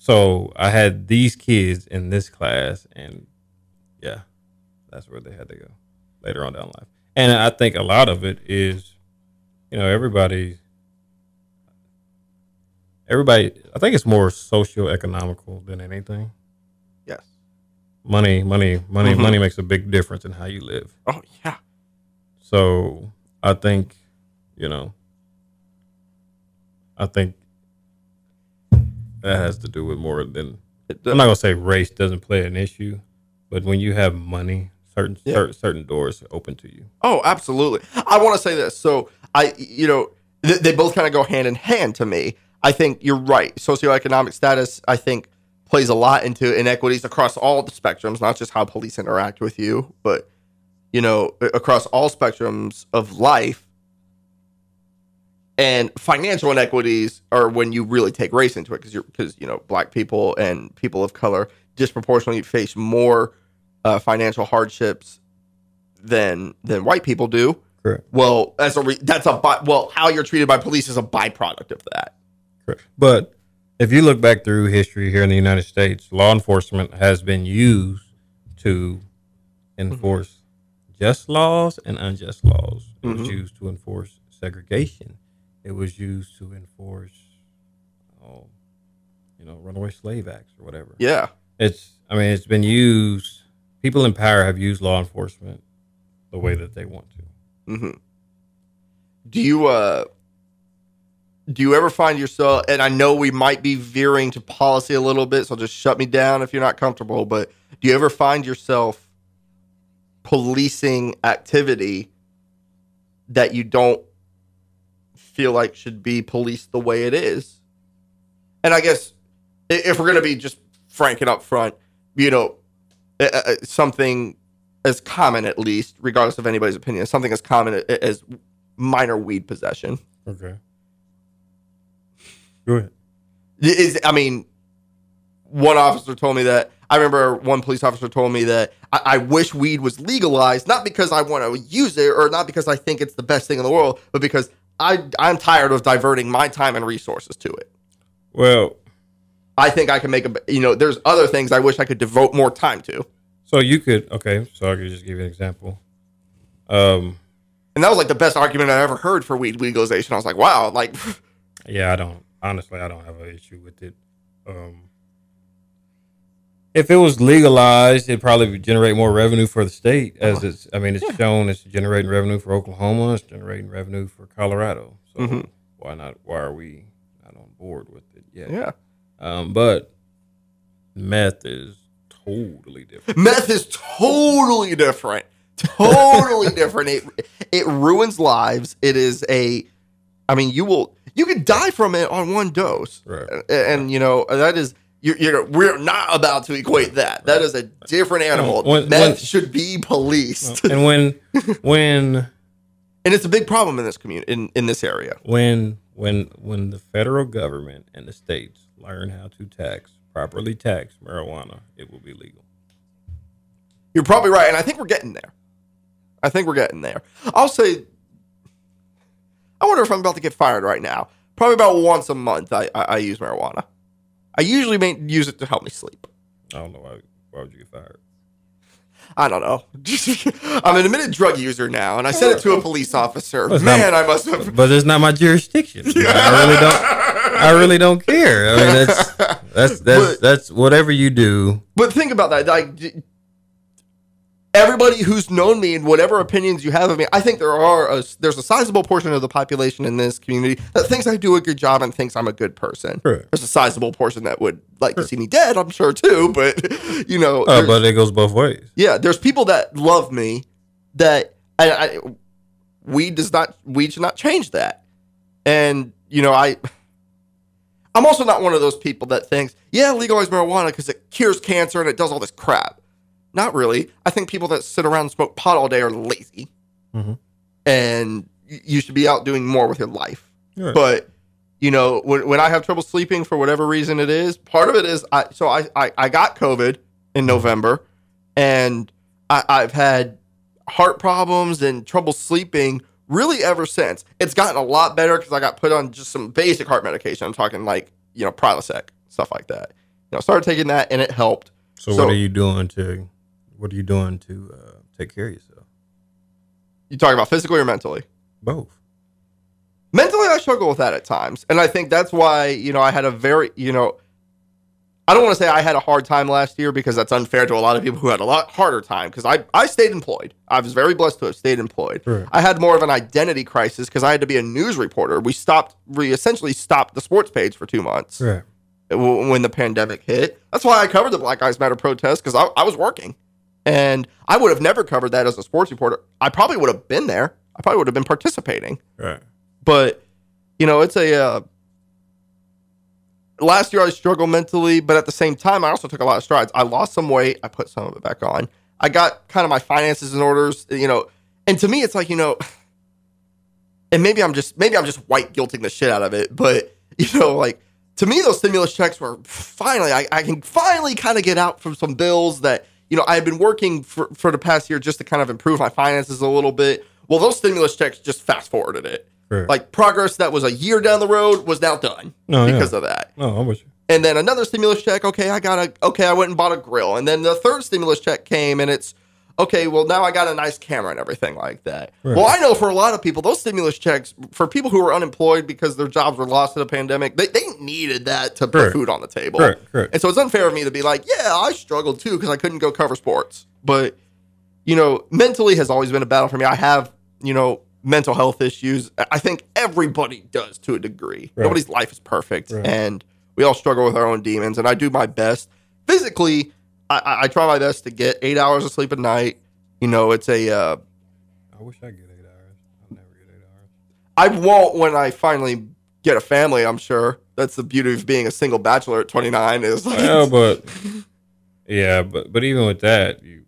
so I had these kids in this class, and yeah, that's where they had to go later on down life. And I think a lot of it is, you know, everybody, everybody. I think it's more socio-economical than anything. Yes. Money, money, money, Mhm. money makes a big difference in how you live. Oh yeah. So I think, you know, I think that has to do with more than I'm not gonna say race doesn't play an issue, but when you have money, certain Yeah. certain, certain doors are open to you. Oh, absolutely. I want to say this. So I, you know, th- they both kind of go hand in hand to me. I think you're right. Socioeconomic status, I think, plays a lot into inequities across all the spectrums, not just how police interact with you, but you know, across all spectrums of life. And financial inequities are when you really take race into it, because you're because you know black people and people of color disproportionately face more uh, financial hardships than than white people do. Correct. Well, as a re- that's a well, how you're treated by police is a byproduct of that. Correct. But if you look back through history here in the United States, law enforcement has been used to enforce just laws and unjust laws. It was Mhm. used to enforce segregation. It was used to enforce, oh, you know, runaway slave acts or whatever. Yeah. It's, I mean, it's been used. People in power have used law enforcement the way that they want to. hmm Do you uh do you ever find yourself and I know we might be veering to policy a little bit, so just shut me down if you're not comfortable, but do you ever find yourself policing activity that you don't feel like should be policed the way it is? And I guess if we're going to be just frank and upfront, you know, uh, something as common at least, regardless of anybody's opinion, something as common as minor weed possession. Okay. Go ahead. Is I mean, one officer told me that. I remember one police officer told me that I, I wish weed was legalized, not because I want to use it or not because I think it's the best thing in the world, but because I I'm tired of diverting my time and resources to it. Well, I think I can make a you know. There's other things I wish I could devote more time to, so you could, okay, so I could just give you an example. Um, and that was like the best argument I ever heard for weed legalization. I was like, wow, like Yeah, I don't. Honestly, I don't have an issue with it. Um, if it was legalized, it'd probably generate more revenue for the state. As it's, I mean, it's shown it's generating revenue for Oklahoma. It's generating revenue for Colorado. So Mhm. why not? Why are we not on board with it yet? yeah. Um, but meth is totally different. Meth is totally different. Totally different. It it ruins lives. It is a I mean, you will you could die from it on one dose. Right. And, and, you know, that is you're, you're we're not about to equate that. That is a different animal. When- Meth when- should be policed. and when, when, and it's a big problem in this community in, in this area. when when when the federal government and the states learn how to tax properly tax marijuana, it will be legal. You're probably right, and I think we're getting there. I think we're getting there. I'll say, I wonder if I'm about to get fired right now. Probably about once a month, I I, I use marijuana. I usually may use it to help me sleep. I don't know why why would you get fired? I don't know. I'm an admitted drug user now, and I said it to a police officer. That's Man, not- I must have. But it's not my jurisdiction. I really don't. I really don't care. I mean, that's that's that's But- that's whatever you do. But think about that. Like everybody who's known me and whatever opinions you have of me, I think there are a, there's a sizable portion of the population in this community that thinks I do a good job and thinks I'm a good person. Correct. There's a sizable portion that would like to see me dead, I'm sure too. But you know, Uh, but it goes both ways. yeah, there's people that love me that I, I weed does not we should not change that. And you know, I I'm also not one of those people that thinks, yeah, legalize marijuana because it cures cancer and it does all this crap. Not really. I think people that sit around and smoke pot all day are lazy, Mhm. and you should be out doing more with your life. Right. But you know, when, when I have trouble sleeping for whatever reason it is, part of it is I so I I, I got COVID in November, and I, I've had heart problems and trouble sleeping really ever since. It's gotten a lot better because I got put on just some basic heart medication. I'm talking like you know Prilosec stuff like that. You know, started taking that and it helped. So, So- what are you doing to what are you doing to uh, take care of yourself? You talking about physically or mentally? Both. mentally i struggle with that at times and i think that's why you know i had a very you know i don't want to say i had a hard time last year because that's unfair to a lot of people who had a lot harder time because i i stayed employed i was very blessed to have stayed employed Right. i had more of an identity crisis because i had to be a news reporter we stopped we essentially stopped the sports page for two months Right. when the pandemic hit. That's why I covered the Black Lives Matter protest because I, I was working. And I would have never covered that as a sports reporter. I probably would have been there. I probably would have been participating. Right. But, you know, it's a. Uh, last year I struggled mentally, but at the same time, I also took a lot of strides. I lost some weight. I put some of it back on. I got kind of my finances in orders, you know. And to me, it's like, you know, and maybe I'm just maybe I'm just white guilting the shit out of it, but you know, like to me, those stimulus checks were finally I, I can finally kind of get out from some bills that you know I had been working for for the past year just to kind of improve my finances a little bit. Well, those stimulus checks just fast forwarded it. Like progress that was a year down the road was now done No, yeah. because of that. No, I'm with you. And then another stimulus check. Okay, I got a. Okay, I went and bought a grill. And then the third stimulus check came, and it's okay. Well, now I got a nice camera and everything like that. Right. Well, I know for a lot of people, those stimulus checks for people who were unemployed because their jobs were lost to the pandemic, they, they needed that to put Correct. food on the table. Correct. And so it's unfair of me to be like, yeah, I struggled too because I couldn't go cover sports. But you know, mentally has always been a battle for me. I have, you know, mental health issues. I- think everybody does to a degree. Right. Nobody's life is perfect, Right. and we all struggle with our own demons. And I do my best physically. I, I, try my best to get eight hours of sleep a night. You know, it's a. Uh, I wish I get eight hours. I'll never get eight hours. I won't when I finally get a family. I'm sure that's the beauty of being a single bachelor at 29. Is like, Well, but yeah, but but even with that, you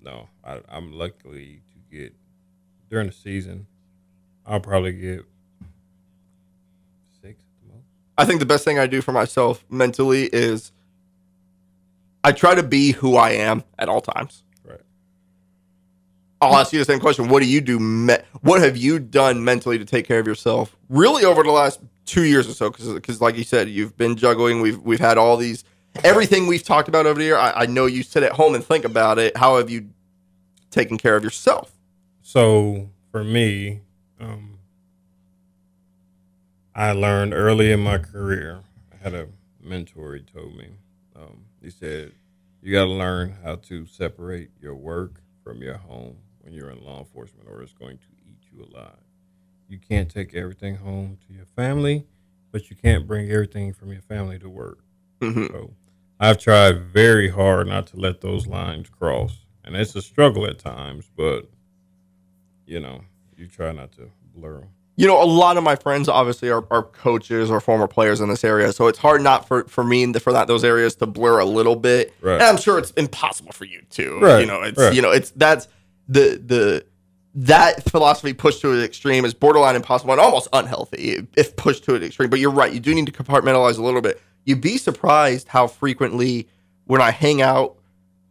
no, I, I'm lucky to get during the season. I'll probably get six at the most. I think the best thing I do for myself mentally is I try to be who I am at all times. Right. I'll ask you the same question. What do you do? Me- what have you done mentally to take care of yourself? Really, over the last two years or so, because like you said, you've been juggling. We've we've had all these everything we've talked about over the year. I, I know you sit at home and think about it. How have you taken care of yourself? So for me, um, I learned early in my career. I had a mentor. He told me. Um, he said, "You got to learn how to separate your work from your home when you're in law enforcement, or it's going to eat you alive. You can't take everything home to your family, but you can't bring everything from your family to work." hmm So I've tried very hard not to let those lines cross. And it's a struggle at times, but you know, you try not to blur them. You know, a lot of my friends obviously are, are coaches or former players in this area, so it's hard not for for me and for that those areas to blur a little bit. Right. And I'm sure it's impossible for you too. Right, You know, it's right. you know, it's that's the the that philosophy pushed to an extreme is borderline impossible and almost unhealthy if pushed to an extreme. But you're right, you do need to compartmentalize a little bit. You'd be surprised how frequently when I hang out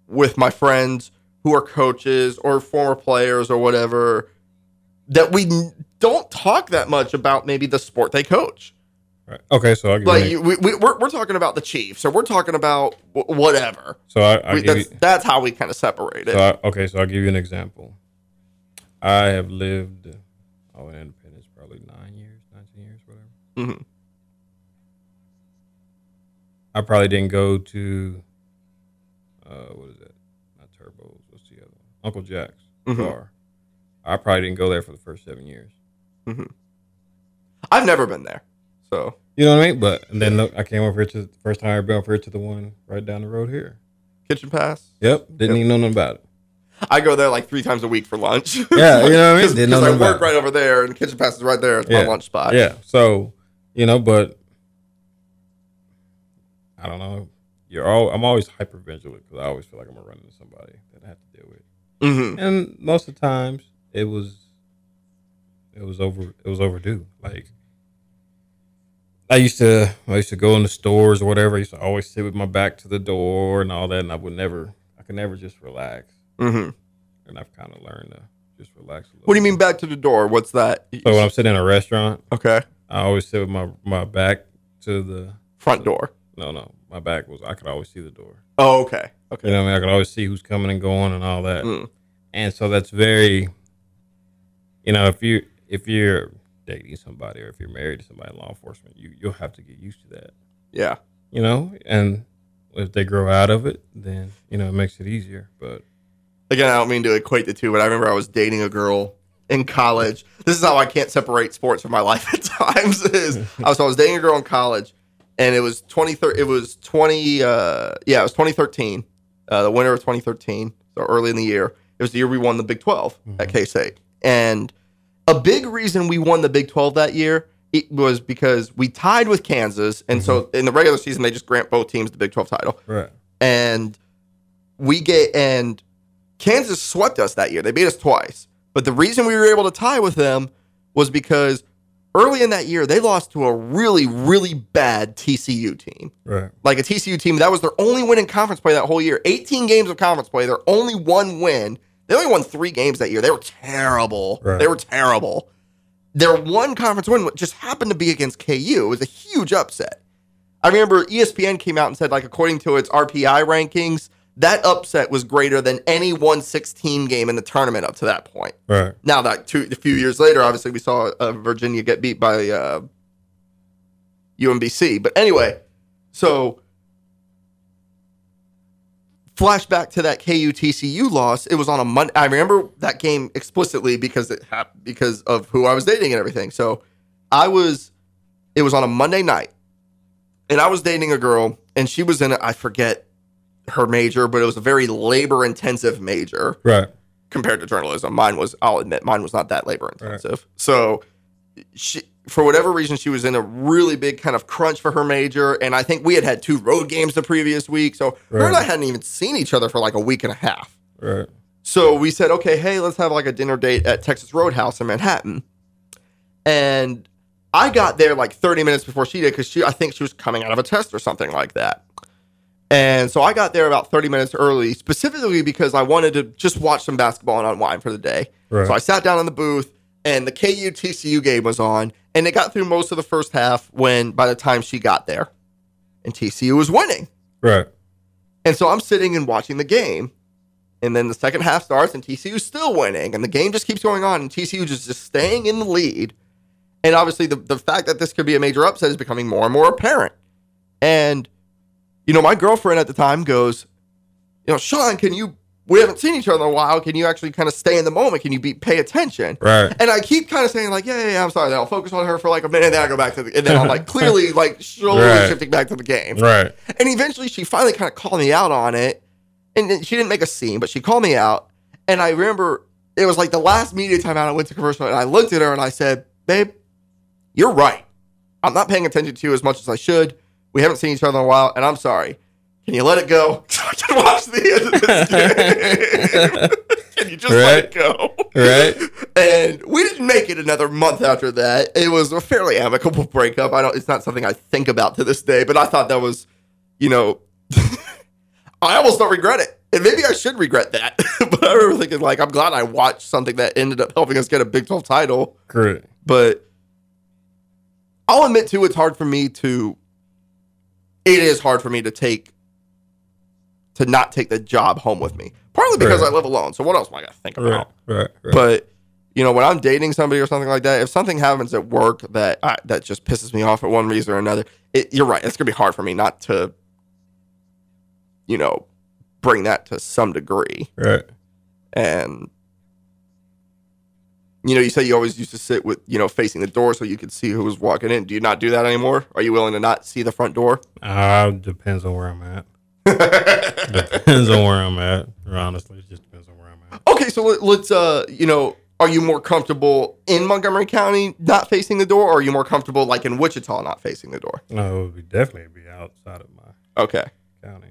with my friends who are coaches or former players or whatever that we don't talk that much about maybe the sport they coach. Right. Okay, so I'll give Like you. we, we, we're, we're talking about the Chiefs, so we're talking about w- whatever. so I, I'll We, that's you. that's how we kind of separate it. So I, okay, so I'll give you an example. I have lived, oh, in Independence probably nine years, nineteen years, whatever. Mhm. I probably didn't go to, uh, what is that? Not Turbos. What's the other one? Uncle Jack's Mhm. bar. I probably didn't go there for the first seven years. I've never been there, so You know what I mean? But and then look, I came over here to the first time I ever been over here to the one right down the road here. kitchen pass. Yep, didn't even know nothing about it. I go there like three times a week for lunch. Yeah, you know what I mean? Because I work right over there, and kitchen pass is right there. It's Yeah. my lunch spot. Yeah, so you know, but I don't know. You're all. I'm always hyper vigilant because I always feel like I'm gonna run into somebody that I have to deal with. hmm And most of the times, it was, it was over. It was overdue. Like I used to, I used to go in the stores or whatever. I used to always sit with my back to the door and all that, and I would never, I could never just relax. hmm And I've kind of learned to just relax a little. What do you mean back to the door? What's that? So when I'm sitting in a restaurant, okay, I always sit with my my back to the. front door. No, no, my back was. I could always see the door. Oh, okay, okay. You know what I mean? I could always see who's coming and going and all that. Mm. And so that's very, you know, if you if you're dating somebody or if you're married to somebody in law enforcement, you you'll have to get used to that. Yeah. You know, and if they grow out of it, then you know it makes it easier. But again, I don't mean to equate the two, but I remember I was dating a girl in college. This is how I can't separate sports from my life at times. Is I was I was dating a girl in college, and it was twenty It was twenty. Uh, yeah, it was twenty thirteen. Uh, the winter of twenty thirteen. So early in the year, it was the year we won the Big 12 at K State, and a big reason we won the Big Twelve that year. It was because we tied with Kansas, and so mm-hmm. in the regular season they just grant both teams the Big Twelve title right, and we get and Kansas swept us that year. They beat us twice. But the reason we were able to tie with them was because early in that year they lost to a really really bad TCU team. right, Like a TCU team that was their only win in conference play that whole year. 18 games of conference play, their only one win. They only won 3 games that year. They were terrible. Right. They were terrible. Their one conference win just happened to be against KU. It was a huge upset. I remember ESPN came out and said, like, according to its RPI rankings, that upset was greater than any 116 game in the tournament up to that point. Right. Now that two, a few years later, obviously we saw uh, Virginia get beat by uh, UMBC. But anyway, so flashback to that KU TCU loss. It was on a Monday. I remember that game explicitly because it happened because of who I was dating and everything. So I was. It was on a Monday night, and I was dating a girl, and she was in. I forget her major, but it was a very labor intensive major Right. compared to journalism. Mine was, I'll admit, mine was not that labor intensive. So, she, for whatever reason, she was in a really big kind of crunch for her major, and I think we had had two road games the previous week, so her and I hadn't even seen each other for like a week and a half. Right. So we said, okay, hey, let's have like a dinner date at Texas Roadhouse in Manhattan. And I got there like 30 minutes before she did because she, I think she was coming out of a test or something like that. And so I got there about 30 minutes early, specifically because I wanted to just watch some basketball and unwind for the day. Right. So I sat down in the booth and the KU TCU game was on. And it got through most of the first half when by the time she got there, and TCU was winning. Right. And so I'm sitting and watching the game. And then the second half starts and TCU's still winning. And the game just keeps going on. And TCU just, just staying in the lead. And obviously the, the fact that this could be a major upset is becoming more and more apparent. And, you know, my girlfriend at the time goes, you know, Sean, can you we haven't seen each other in a while. Can you actually kind of stay in the moment? Can you be pay attention? Right. And I keep kind of saying like, yeah, yeah, yeah I'm sorry. Then I'll focus on her for like a minute. And then I go back to the, and then I'm like clearly like slowly Right. shifting back to the game. Right. And eventually she finally kind of called me out on it. And she didn't make a scene, but she called me out. And I remember it was like the last media time out. I went to commercial and I looked at her and I said, Babe, you're right. I'm not paying attention to you as much as I should. We haven't seen each other in a while, and I'm sorry. Can you let it go? So I can watch the end of this game. can you just let it go? Right. And we didn't make it another month after that. It was a fairly amicable breakup. I don't. It's not something I think about to this day, but I thought that was, you know, I almost don't regret it, and maybe I should regret that. but I remember thinking like, I'm glad I watched something that ended up helping us get a Big 12 title. Correct. But I'll admit too, it's hard for me to. It is hard for me to take. To not take the job home with me, partly because Right. I live alone. So what else am I to think about? Right. Right. Right. But you know, when I'm dating somebody or something like that, if something happens at work that I, that just pisses me off for one reason or another, it, you're right. It's gonna be hard for me not to, you know, bring that to some degree. right. And you know, you say you always used to sit with you know facing the door so you could see who was walking in. Do you not do that anymore? Are you willing to not see the front door? Uh, depends on where I'm at. Depends on where I'm at. Honestly, it just depends on where I'm at. Okay, so let, let's uh, you know, are you more comfortable in Montgomery County not facing the door, or are you more comfortable like in Wichita not facing the door? No, it would be definitely be outside of my Okay. county.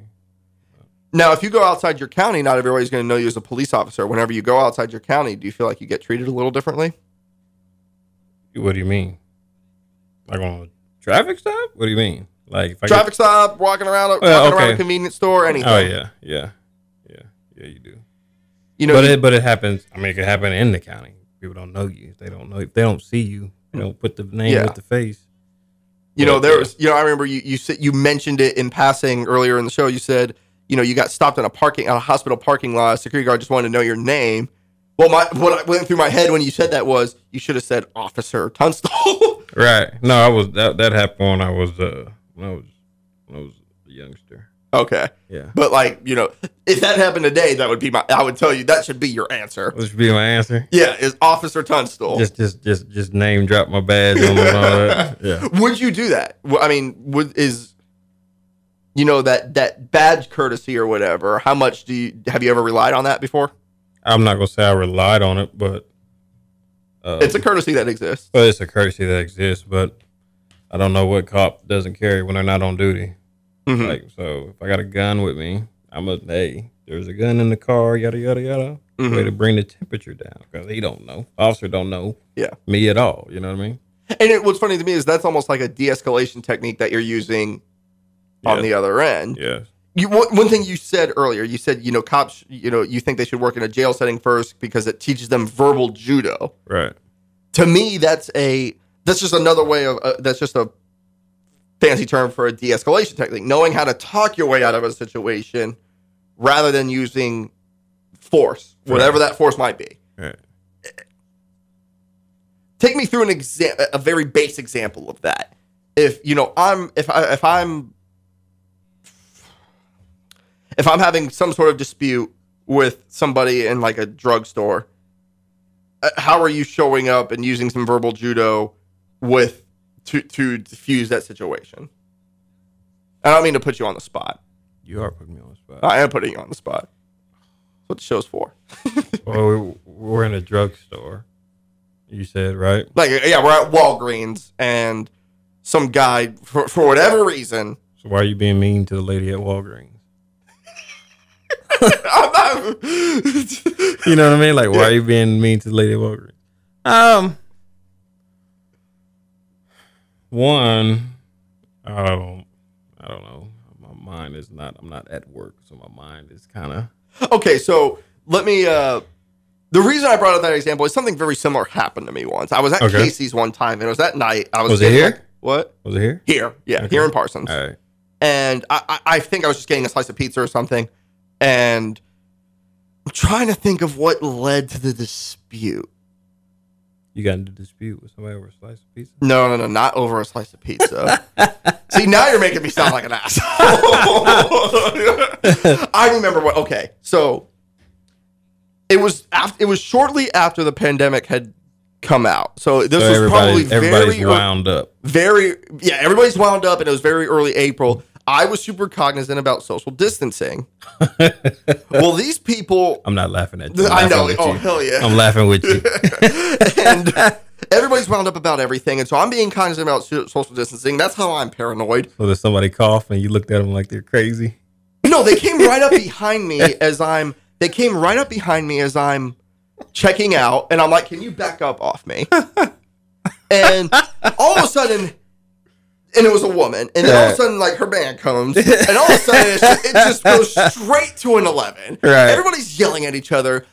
Now, if you go outside your county, not everybody's going to know you as a police officer. Whenever you go outside your county, do you feel like you get treated a little differently? What do you mean? Like on a traffic stop? What do you mean? Like if I Traffic stop, walking around, a- Well, walking around a convenience store, anything. Oh yeah, yeah, yeah, yeah. You do. You know, but you- it but it happens. I mean, it can happen in the county. People don't know you. They don't know. If they don't see you, they don't put the name Yeah. with the face. You know, there was, you know, I remember you you said you mentioned it in passing earlier in the show. You said, you know, you got stopped in a parking at a hospital parking lot. A security guard just wanted to know your name. Well, my what went through my head when you said that was you should have said Officer Tunstall. Right. No, I was that that happened when I was uh when I was when I was a youngster. okay, Yeah. but like you know, if that happened today, that would be my. I would tell you that should be your answer. Which should be my answer. Yeah, is Officer Tunstall. Just just just just name drop my badge on that. Yeah. Would you do that? Well, I mean, would is you know that that badge courtesy or whatever? How much do you have you ever relied on that before? I'm not gonna say I relied on it, but uh, It's a courtesy that exists. well, it's a courtesy that exists, but I don't know what cop doesn't carry when they're not on duty. Mhm. Like, so if I got a gun with me, I'm a hey, there's a gun in the car, yada yada yada. Mhm. Way to bring the temperature down because he don't know, officer don't know Yeah. me at all. You know what I mean? And it, what's funny to me is that's almost like a de-escalation technique that you're using on the other end. Yes. You, one one thing you said earlier, you said you know cops, you know, you think they should work in a jail setting first because it teaches them verbal judo. Right. To me, that's a that's just another way of uh, that's just a fancy term for a de-escalation technique, knowing how to talk your way out of a situation rather than using force, whatever that force might be. Right. Take me through an exam, a very base example of that. If you know, I'm if I if I'm if I'm having some sort of dispute with somebody in like a drugstore, uh, how are you showing up and using some verbal judo with to to diffuse that situation? I don't mean to put you on the spot. You are putting me on the spot. I am putting you on the spot. That's what the show's for. well, we, we're in a drugstore. You said right. Like yeah, we're at Walgreens and some guy for, for whatever reason. So why are you being mean to the lady at Walgreens? Not- You know what I mean? Like, why are you being mean to the lady at Walgreens? Um, one, I don't, I don't know. My mind is not. I'm not at work, so my mind is kind of. okay, so let me. uh The reason I brought up that example is something very similar happened to me once. I was at Okay. Casey's one time, and it was that night. I was, Was it here? like- what? Was it here? Here, yeah, Okay. here in Parsons. Right. and I, I, I think I was just getting a slice of pizza or something, and I'm trying to think of what led to the dispute. You got into dispute with somebody over a slice of pizza. No, no, no, not over a slice of pizza. See, now you're making me sound like an asshole. I remember what. Okay, so it was after, it was shortly after the pandemic had come out. So this So was probably everybody's very wound up. very yeah. Everybody's wound up, and it was very early April. I was super cognizant about social distancing. well, these people, I'm not laughing at you. I'm I know. Oh you. hell yeah! I'm laughing with you. and everybody's wound up about everything, and so I'm being cognizant about social distancing. That's how I'm paranoid. So there's somebody cough and you looked at them like they're crazy. No, they came right up behind me as I'm. They came right up behind me as I'm checking out, and I'm like, "Can you back up off me?" And all of a sudden, and it was a woman, and then all of a sudden, like her band comes, and all of a sudden, it's just, it just goes straight to an eleven. Right. Everybody's yelling at each other.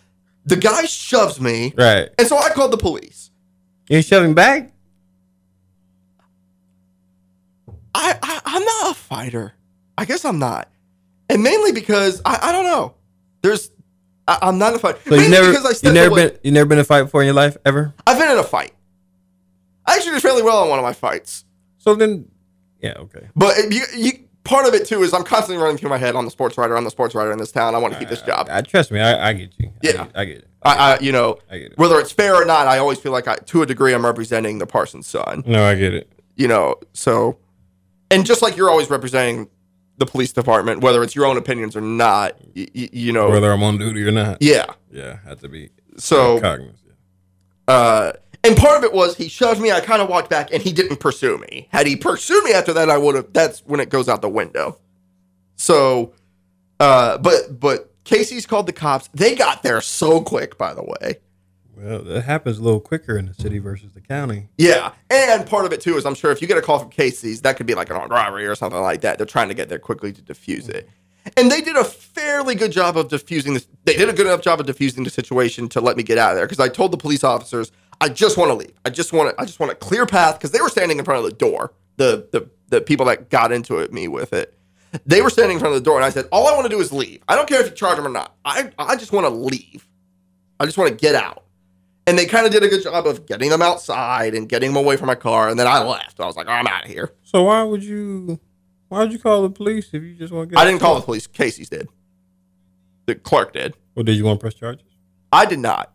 The guy shoves me, Right. and so I called the police. You shoving back? I, I I'm not a fighter. I guess I'm not, and mainly because I, I don't know. There's I, I'm not a fighter. So you never because I you never away. been you never been in a fight before in your life ever? I've been in a fight. I actually did fairly well in one of my fights, So then yeah, okay. but it, you, you, part of it too is I'm constantly running through my head. I'm the sports writer. I'm the sports writer in this town. I want to keep this job. I, trust me, I, I get you. I Yeah. get, I get it. I, I you know I get it. whether it's fair or not, I always feel like I, to a degree I'm representing the Parsons Sun. No, I get it. You know, so and just like you're always representing the police department, whether it's your own opinions or not, y- y- you know, Whether I'm on duty or not. yeah. Yeah, I have to be So cognizant. Uh, and part of it was he shoved me. I kind of walked back, and he didn't pursue me. Had he pursued me after that, I would have. That's when it goes out the window. So, uh, but but Casey's called the cops. They got there so quick, by the way. Well, that happens a little quicker in the city versus the county. Yeah, and part of it too is I'm sure if you get a call from Casey's, that could be like an armed robbery or something like that. They're trying to get there quickly to defuse it, and they did a fairly good job of defusing this. They did a good enough job of defusing the situation to let me get out of there because I told the police officers I just want to leave. I just want to. I just want a clear path because they were standing in front of the door. The the the people that got into it me with it. They were standing in front of the door, and I said, "All I want to do is leave. I don't care if you charge them or not. I I just want to leave. I just want to get out." And they kind of did a good job of getting them outside and getting them away from my car. And then I left. I was like, I'm out of here. So why would you why would you call the police if you just want to get I didn't call the police. Casey's did. The clerk did. Well, did you want to press charges? I did not.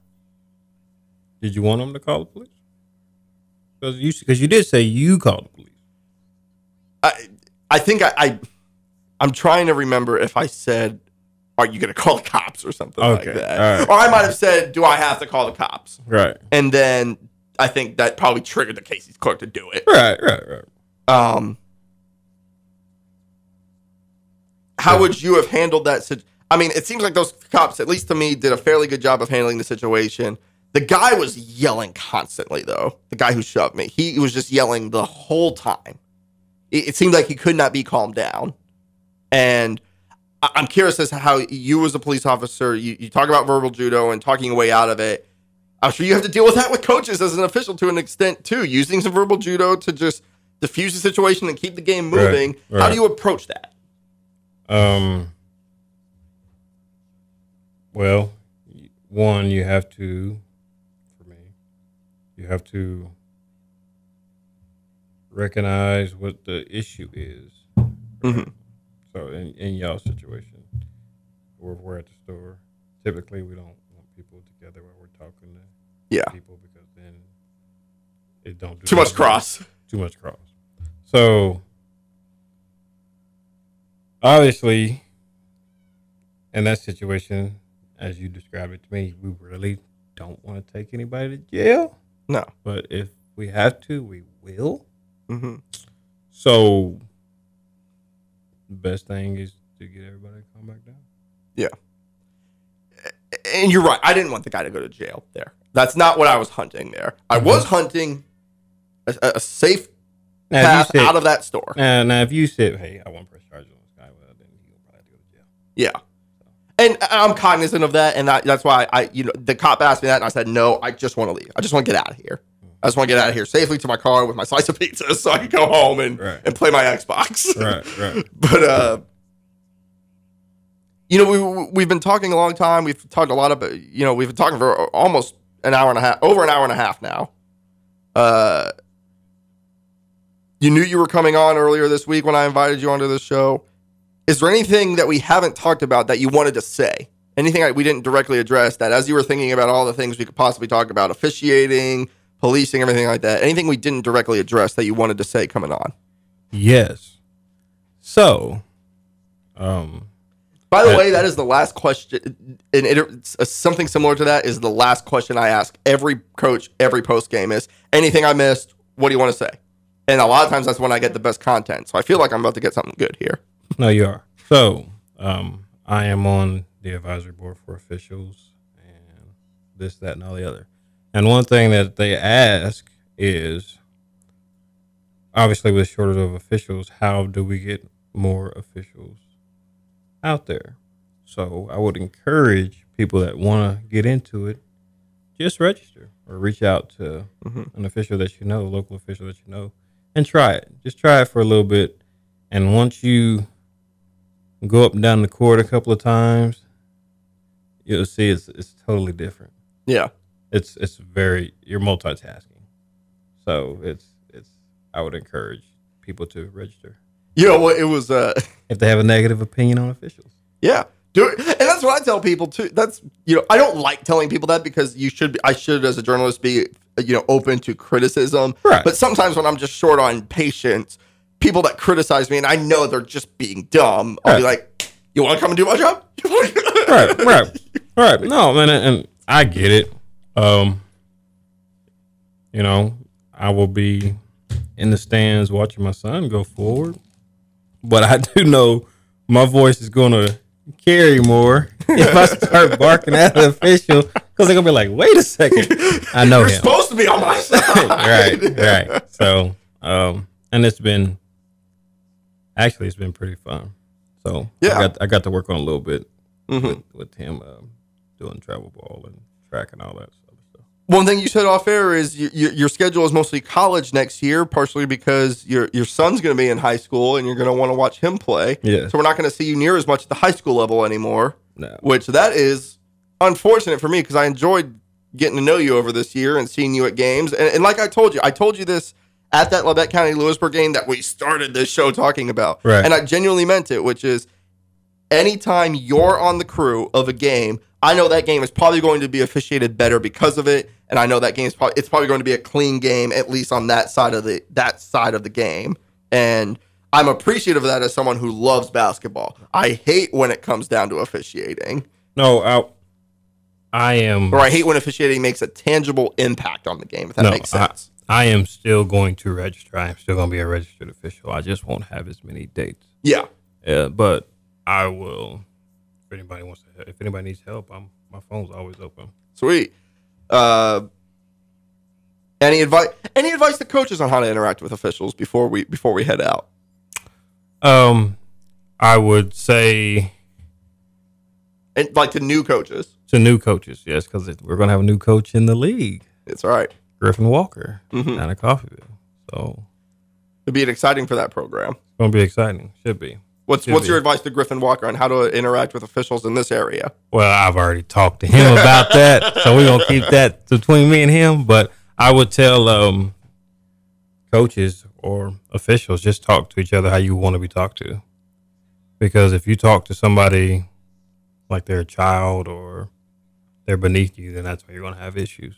Did you want them to call the police? Because you because you did say you called the police. I I think I, I I'm trying to remember if I said, "Are you going to call the cops?" or something like that. right. Or I might have said, "Do I have to call the cops?" Right. And then I think that probably triggered the Casey's clerk to do it. Right. Right. Right. Um, how would you have handled that? I mean, it seems like those cops, at least to me, did a fairly good job of handling the situation. The guy was yelling constantly, though. The guy who shoved me, he was just yelling the whole time. It, it seemed like he could not be calmed down. And I- I'm curious as to how you, as a police officer, you, you talk about verbal judo and talking your way out of it. I'm sure you have to deal with that with coaches as an official to an extent too, using some verbal judo to just diffuse the situation and keep the game Right, moving. How do you approach that? Um. Well, one, you have to, you have to recognize what the issue is. Mhm. So, in, in y'all situation, we're, we're at the store. Typically, we don't want people together when we're talking to Yeah, people because then it don't do too much cross. too much cross. So obviously, in that situation, as you described it to me, we really don't want to take anybody to jail. No. But if we have to, we will. hmm So the best thing is to get everybody to calm back down. Yeah. And you're right. I didn't want the guy to go to jail there. That's not what I was hunting there. I was hunting a, a safe Now, path said, out of that store. now, now, if you said, "Hey, I want to press charges on this guy," well, then he'll probably have to go to jail. Yeah. And I'm cognizant of that, and that, that's why I, you know, the cop asked me that, and I said, no, I just want to leave. I just want to get out of here. I just want to get out of here safely to my car with my slice of pizza, so I can go home and Right. and play my Xbox. Right, right. but uh, you know, we we've been talking a long time. We've talked a lot about, you know, we've been talking for almost an hour and a half, over an hour and a half now. Uh, you knew you were coming on earlier this week when I invited you onto this show. Is there anything that we haven't talked about that you wanted to say? Anything that we didn't directly address that as you were thinking about all the things we could possibly talk about, officiating, policing, everything like that, anything we didn't directly address that you wanted to say coming on? Yes. So, um, By the Yeah. way, that is the last question. And it, it's- uh, something similar to that is the last question I ask every coach, every post game is anything I missed. What do you want to say? And a lot of times that's when I get the best content. So I feel like I'm about to get something good here. No, you are. So, um, I am on the advisory board for officials and this, that, and all the other. And one thing that they ask is obviously with shortage of officials, how do we get more officials out there? So I would encourage people that want to get into it, just register or reach out to Mhm. an official that you know, a local official that you know, and try it. Just try it for a little bit. And once you go up and down the court a couple of times, you'll see it's it's totally different. Yeah. It's it's very you're multitasking. So it's it's I would encourage people to register Yeah, what? It was, uh, if they have a negative opinion on officials. yeah. Do it. And that's what I tell people too. That's, you know, I don't like telling people that because you should, be, I should, as a journalist, be, you know, open to criticism. Right. But sometimes when I'm just short on patience, people that criticize me and I know they're just being dumb, I'll be like, you want to come and do my job? right, right, right. No, man, and, and I get it. Um, you know, I will be in the stands watching my son go forward, but I do know my voice is going to carry more if I start barking at the official because they're gonna be like, "Wait a second, I know You're him." supposed to be on my side. right, right. So, um, and it's been actually it's been pretty fun. So Yeah. I got I got to work on a little bit Mhm. with, with him um, doing travel ball and track and all that stuff. So One thing you said off air is your, your, your schedule is mostly college next year, partially because your your son's going to be in high school and you're going to want to watch him play. Yeah. So we're not going to see you near as much at the high school level anymore, no, which that is unfortunate for me because I enjoyed getting to know you over this year and seeing you at games. And, and like I told you, I told you this at that Labette County Louisburg game that we started this show talking about. Right. And I genuinely meant it, which is anytime you're on the crew of a game, I know that game is probably going to be officiated better because of it, and I know that game is probably it's probably going to be a clean game at least on that side of the that side of the game. And I'm appreciative of that as someone who loves basketball. I hate when it comes down to officiating, no, I I am or I hate when officiating makes a tangible impact on the game. If that no, makes sense. I am still going to register. I am still going to be a registered official. I just won't have as many dates. yeah. Yeah, but I will. If anybody wants to, if anybody needs help, I'm my phone's always open. Sweet. Uh, any advice? Any advice to coaches on how to interact with officials before we before we head out? Um, I would say And like to new coaches, to new coaches, yes, because we're gonna have a new coach in the league, it's all right. Griffin Walker, Mhm. down at Coffeyville. So It'd be exciting for that program. It's gonna be exciting. Should be. What's Should what's be. your advice to Griffin Walker on how to interact with officials in this area? Well, I've already talked to him about that, so we're gonna keep that between me and him. But I would tell um, coaches or officials just talk to each other how you want to be talked to, because if you talk to somebody like they're a child or they're beneath you, then that's when you're gonna have issues.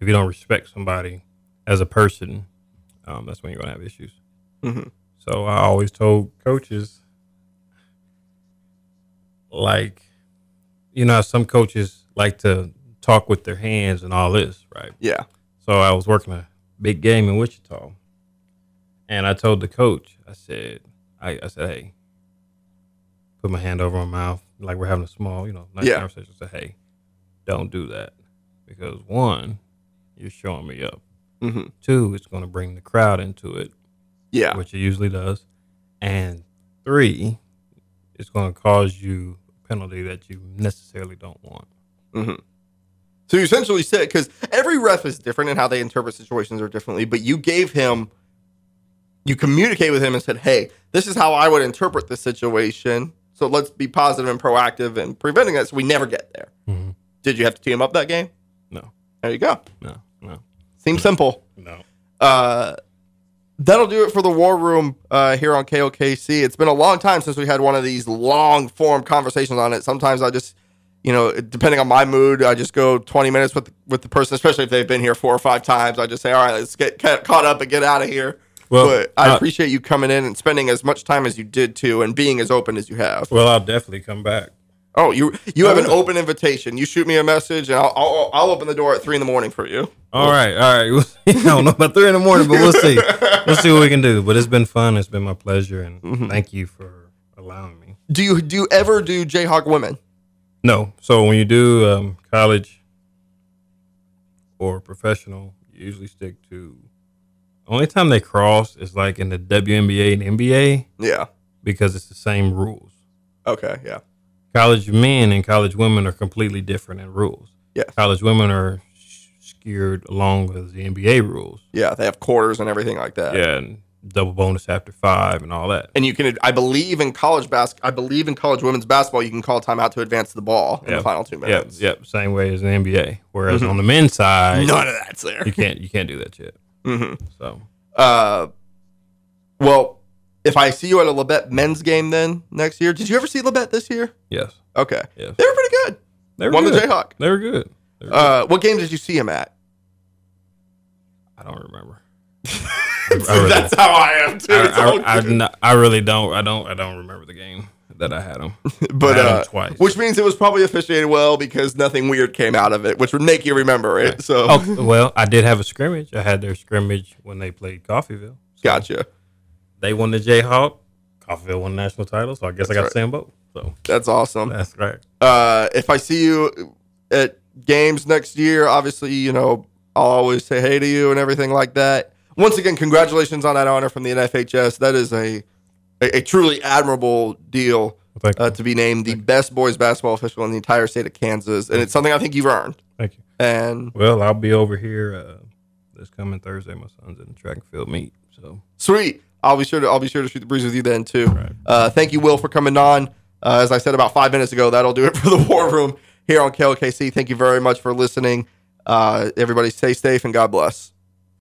If you don't respect somebody as a person, um, that's when you're gonna have issues. Mhm. So I always told coaches, like, you know, some coaches like to talk with their hands and all this, right? Yeah. So I was working a big game in Wichita, and I told the coach, I said, I, I said, hey, put my hand over my mouth, like we're having a small, you know, nice Yeah. conversation. I said, hey, don't do that because one, you're showing me up. hmm Two, it's going to bring the crowd into it, Yeah. which it usually does, and three, it's going to cause you a penalty that you necessarily don't want. hmm So you essentially said because every ref is different and how they interpret situations are differently, but you gave him, you communicate with him and said, "Hey, this is how I would interpret this situation. So let's be positive and proactive and preventing that, so we never get there." Mhm. Did you have to team up that game? No, There you go. no, Seems simple. no. Uh, that'll do it for the War Room uh, here on KLKC. It's been a long time since we had one of these long form conversations on it. Sometimes I just, you know, depending on my mood, I just go 20 minutes with with the person, especially if they've been here four or five times. I just say, all right, let's get ca- caught up and get out of here. Well, but I uh, appreciate you coming in and spending as much time as you did too, and being as open as you have. Well, I'll definitely come back. Oh, you you have an open invitation. You shoot me a message, and I'll I'll, I'll open the door at three in the morning for you. All right, all right. I don't know about three in the morning, but we'll see. We'll see what we can do. But it's been fun. It's been my pleasure, and Mm-hmm. thank you for allowing me. Do you do you ever do Jayhawk women? No, so when you do um, college or professional, you usually stick to. Only time they cross is like in the WNBA and NBA Yeah. because it's the same rules. Okay. Yeah. College men and college women are completely different in rules. Yes. College women are skewed along with the NBA rules. Yeah, they have quarters and everything like that. Yeah, and double bonus after five and all that. And you can, I believe in college bas- I believe in college women's basketball, you can call timeout to advance the ball in Yeah. the final two Yep, minutes. yep. Same way as the NBA. Whereas on the men's side, None of that's there. you can't you can't do that shit. hmm So Uh, well, if I see you at a Labette men's game then next year, did you ever see Labette this year? yes, Okay, yes. they were pretty good. They were Won the good. Jayhawk. They were good. They were good. Uh, what game did you see him at? I don't remember. I really- that's how I am too. It's I, I, I, good. not- I really don't. I don't. I don't remember the game that I had him. but I had 'em uh, twice. which means it was probably officiated well because nothing weird came out of it, which would make you remember it. So Oh well, I did have a scrimmage. I had their scrimmage when they played Coffeyville. So gotcha. They won the Jayhawk. Coffeyville won the national title. So I guess That's I got right. them both. So That's awesome. that's right. uh, if I see you at games next year, obviously, you know, I'll always say hey to you and everything like that. Once again, congratulations on that honor from the NFHS. That is a a, a truly admirable deal Well, uh, to be named the best boys basketball official in the entire state of Kansas, and it's something I think you've earned. thank you. And Well, I'll be over here uh, this coming Thursday. My son's in the track and field meet. So sweet, I'll be sure to I'll be sure to shoot the breeze with you then too. Right. Uh, thank you, Will, for coming on. Uh, as I said about five minutes ago, that'll do it for the War Room here on KLKC. Thank you very much for listening. Uh, everybody, stay safe and God bless.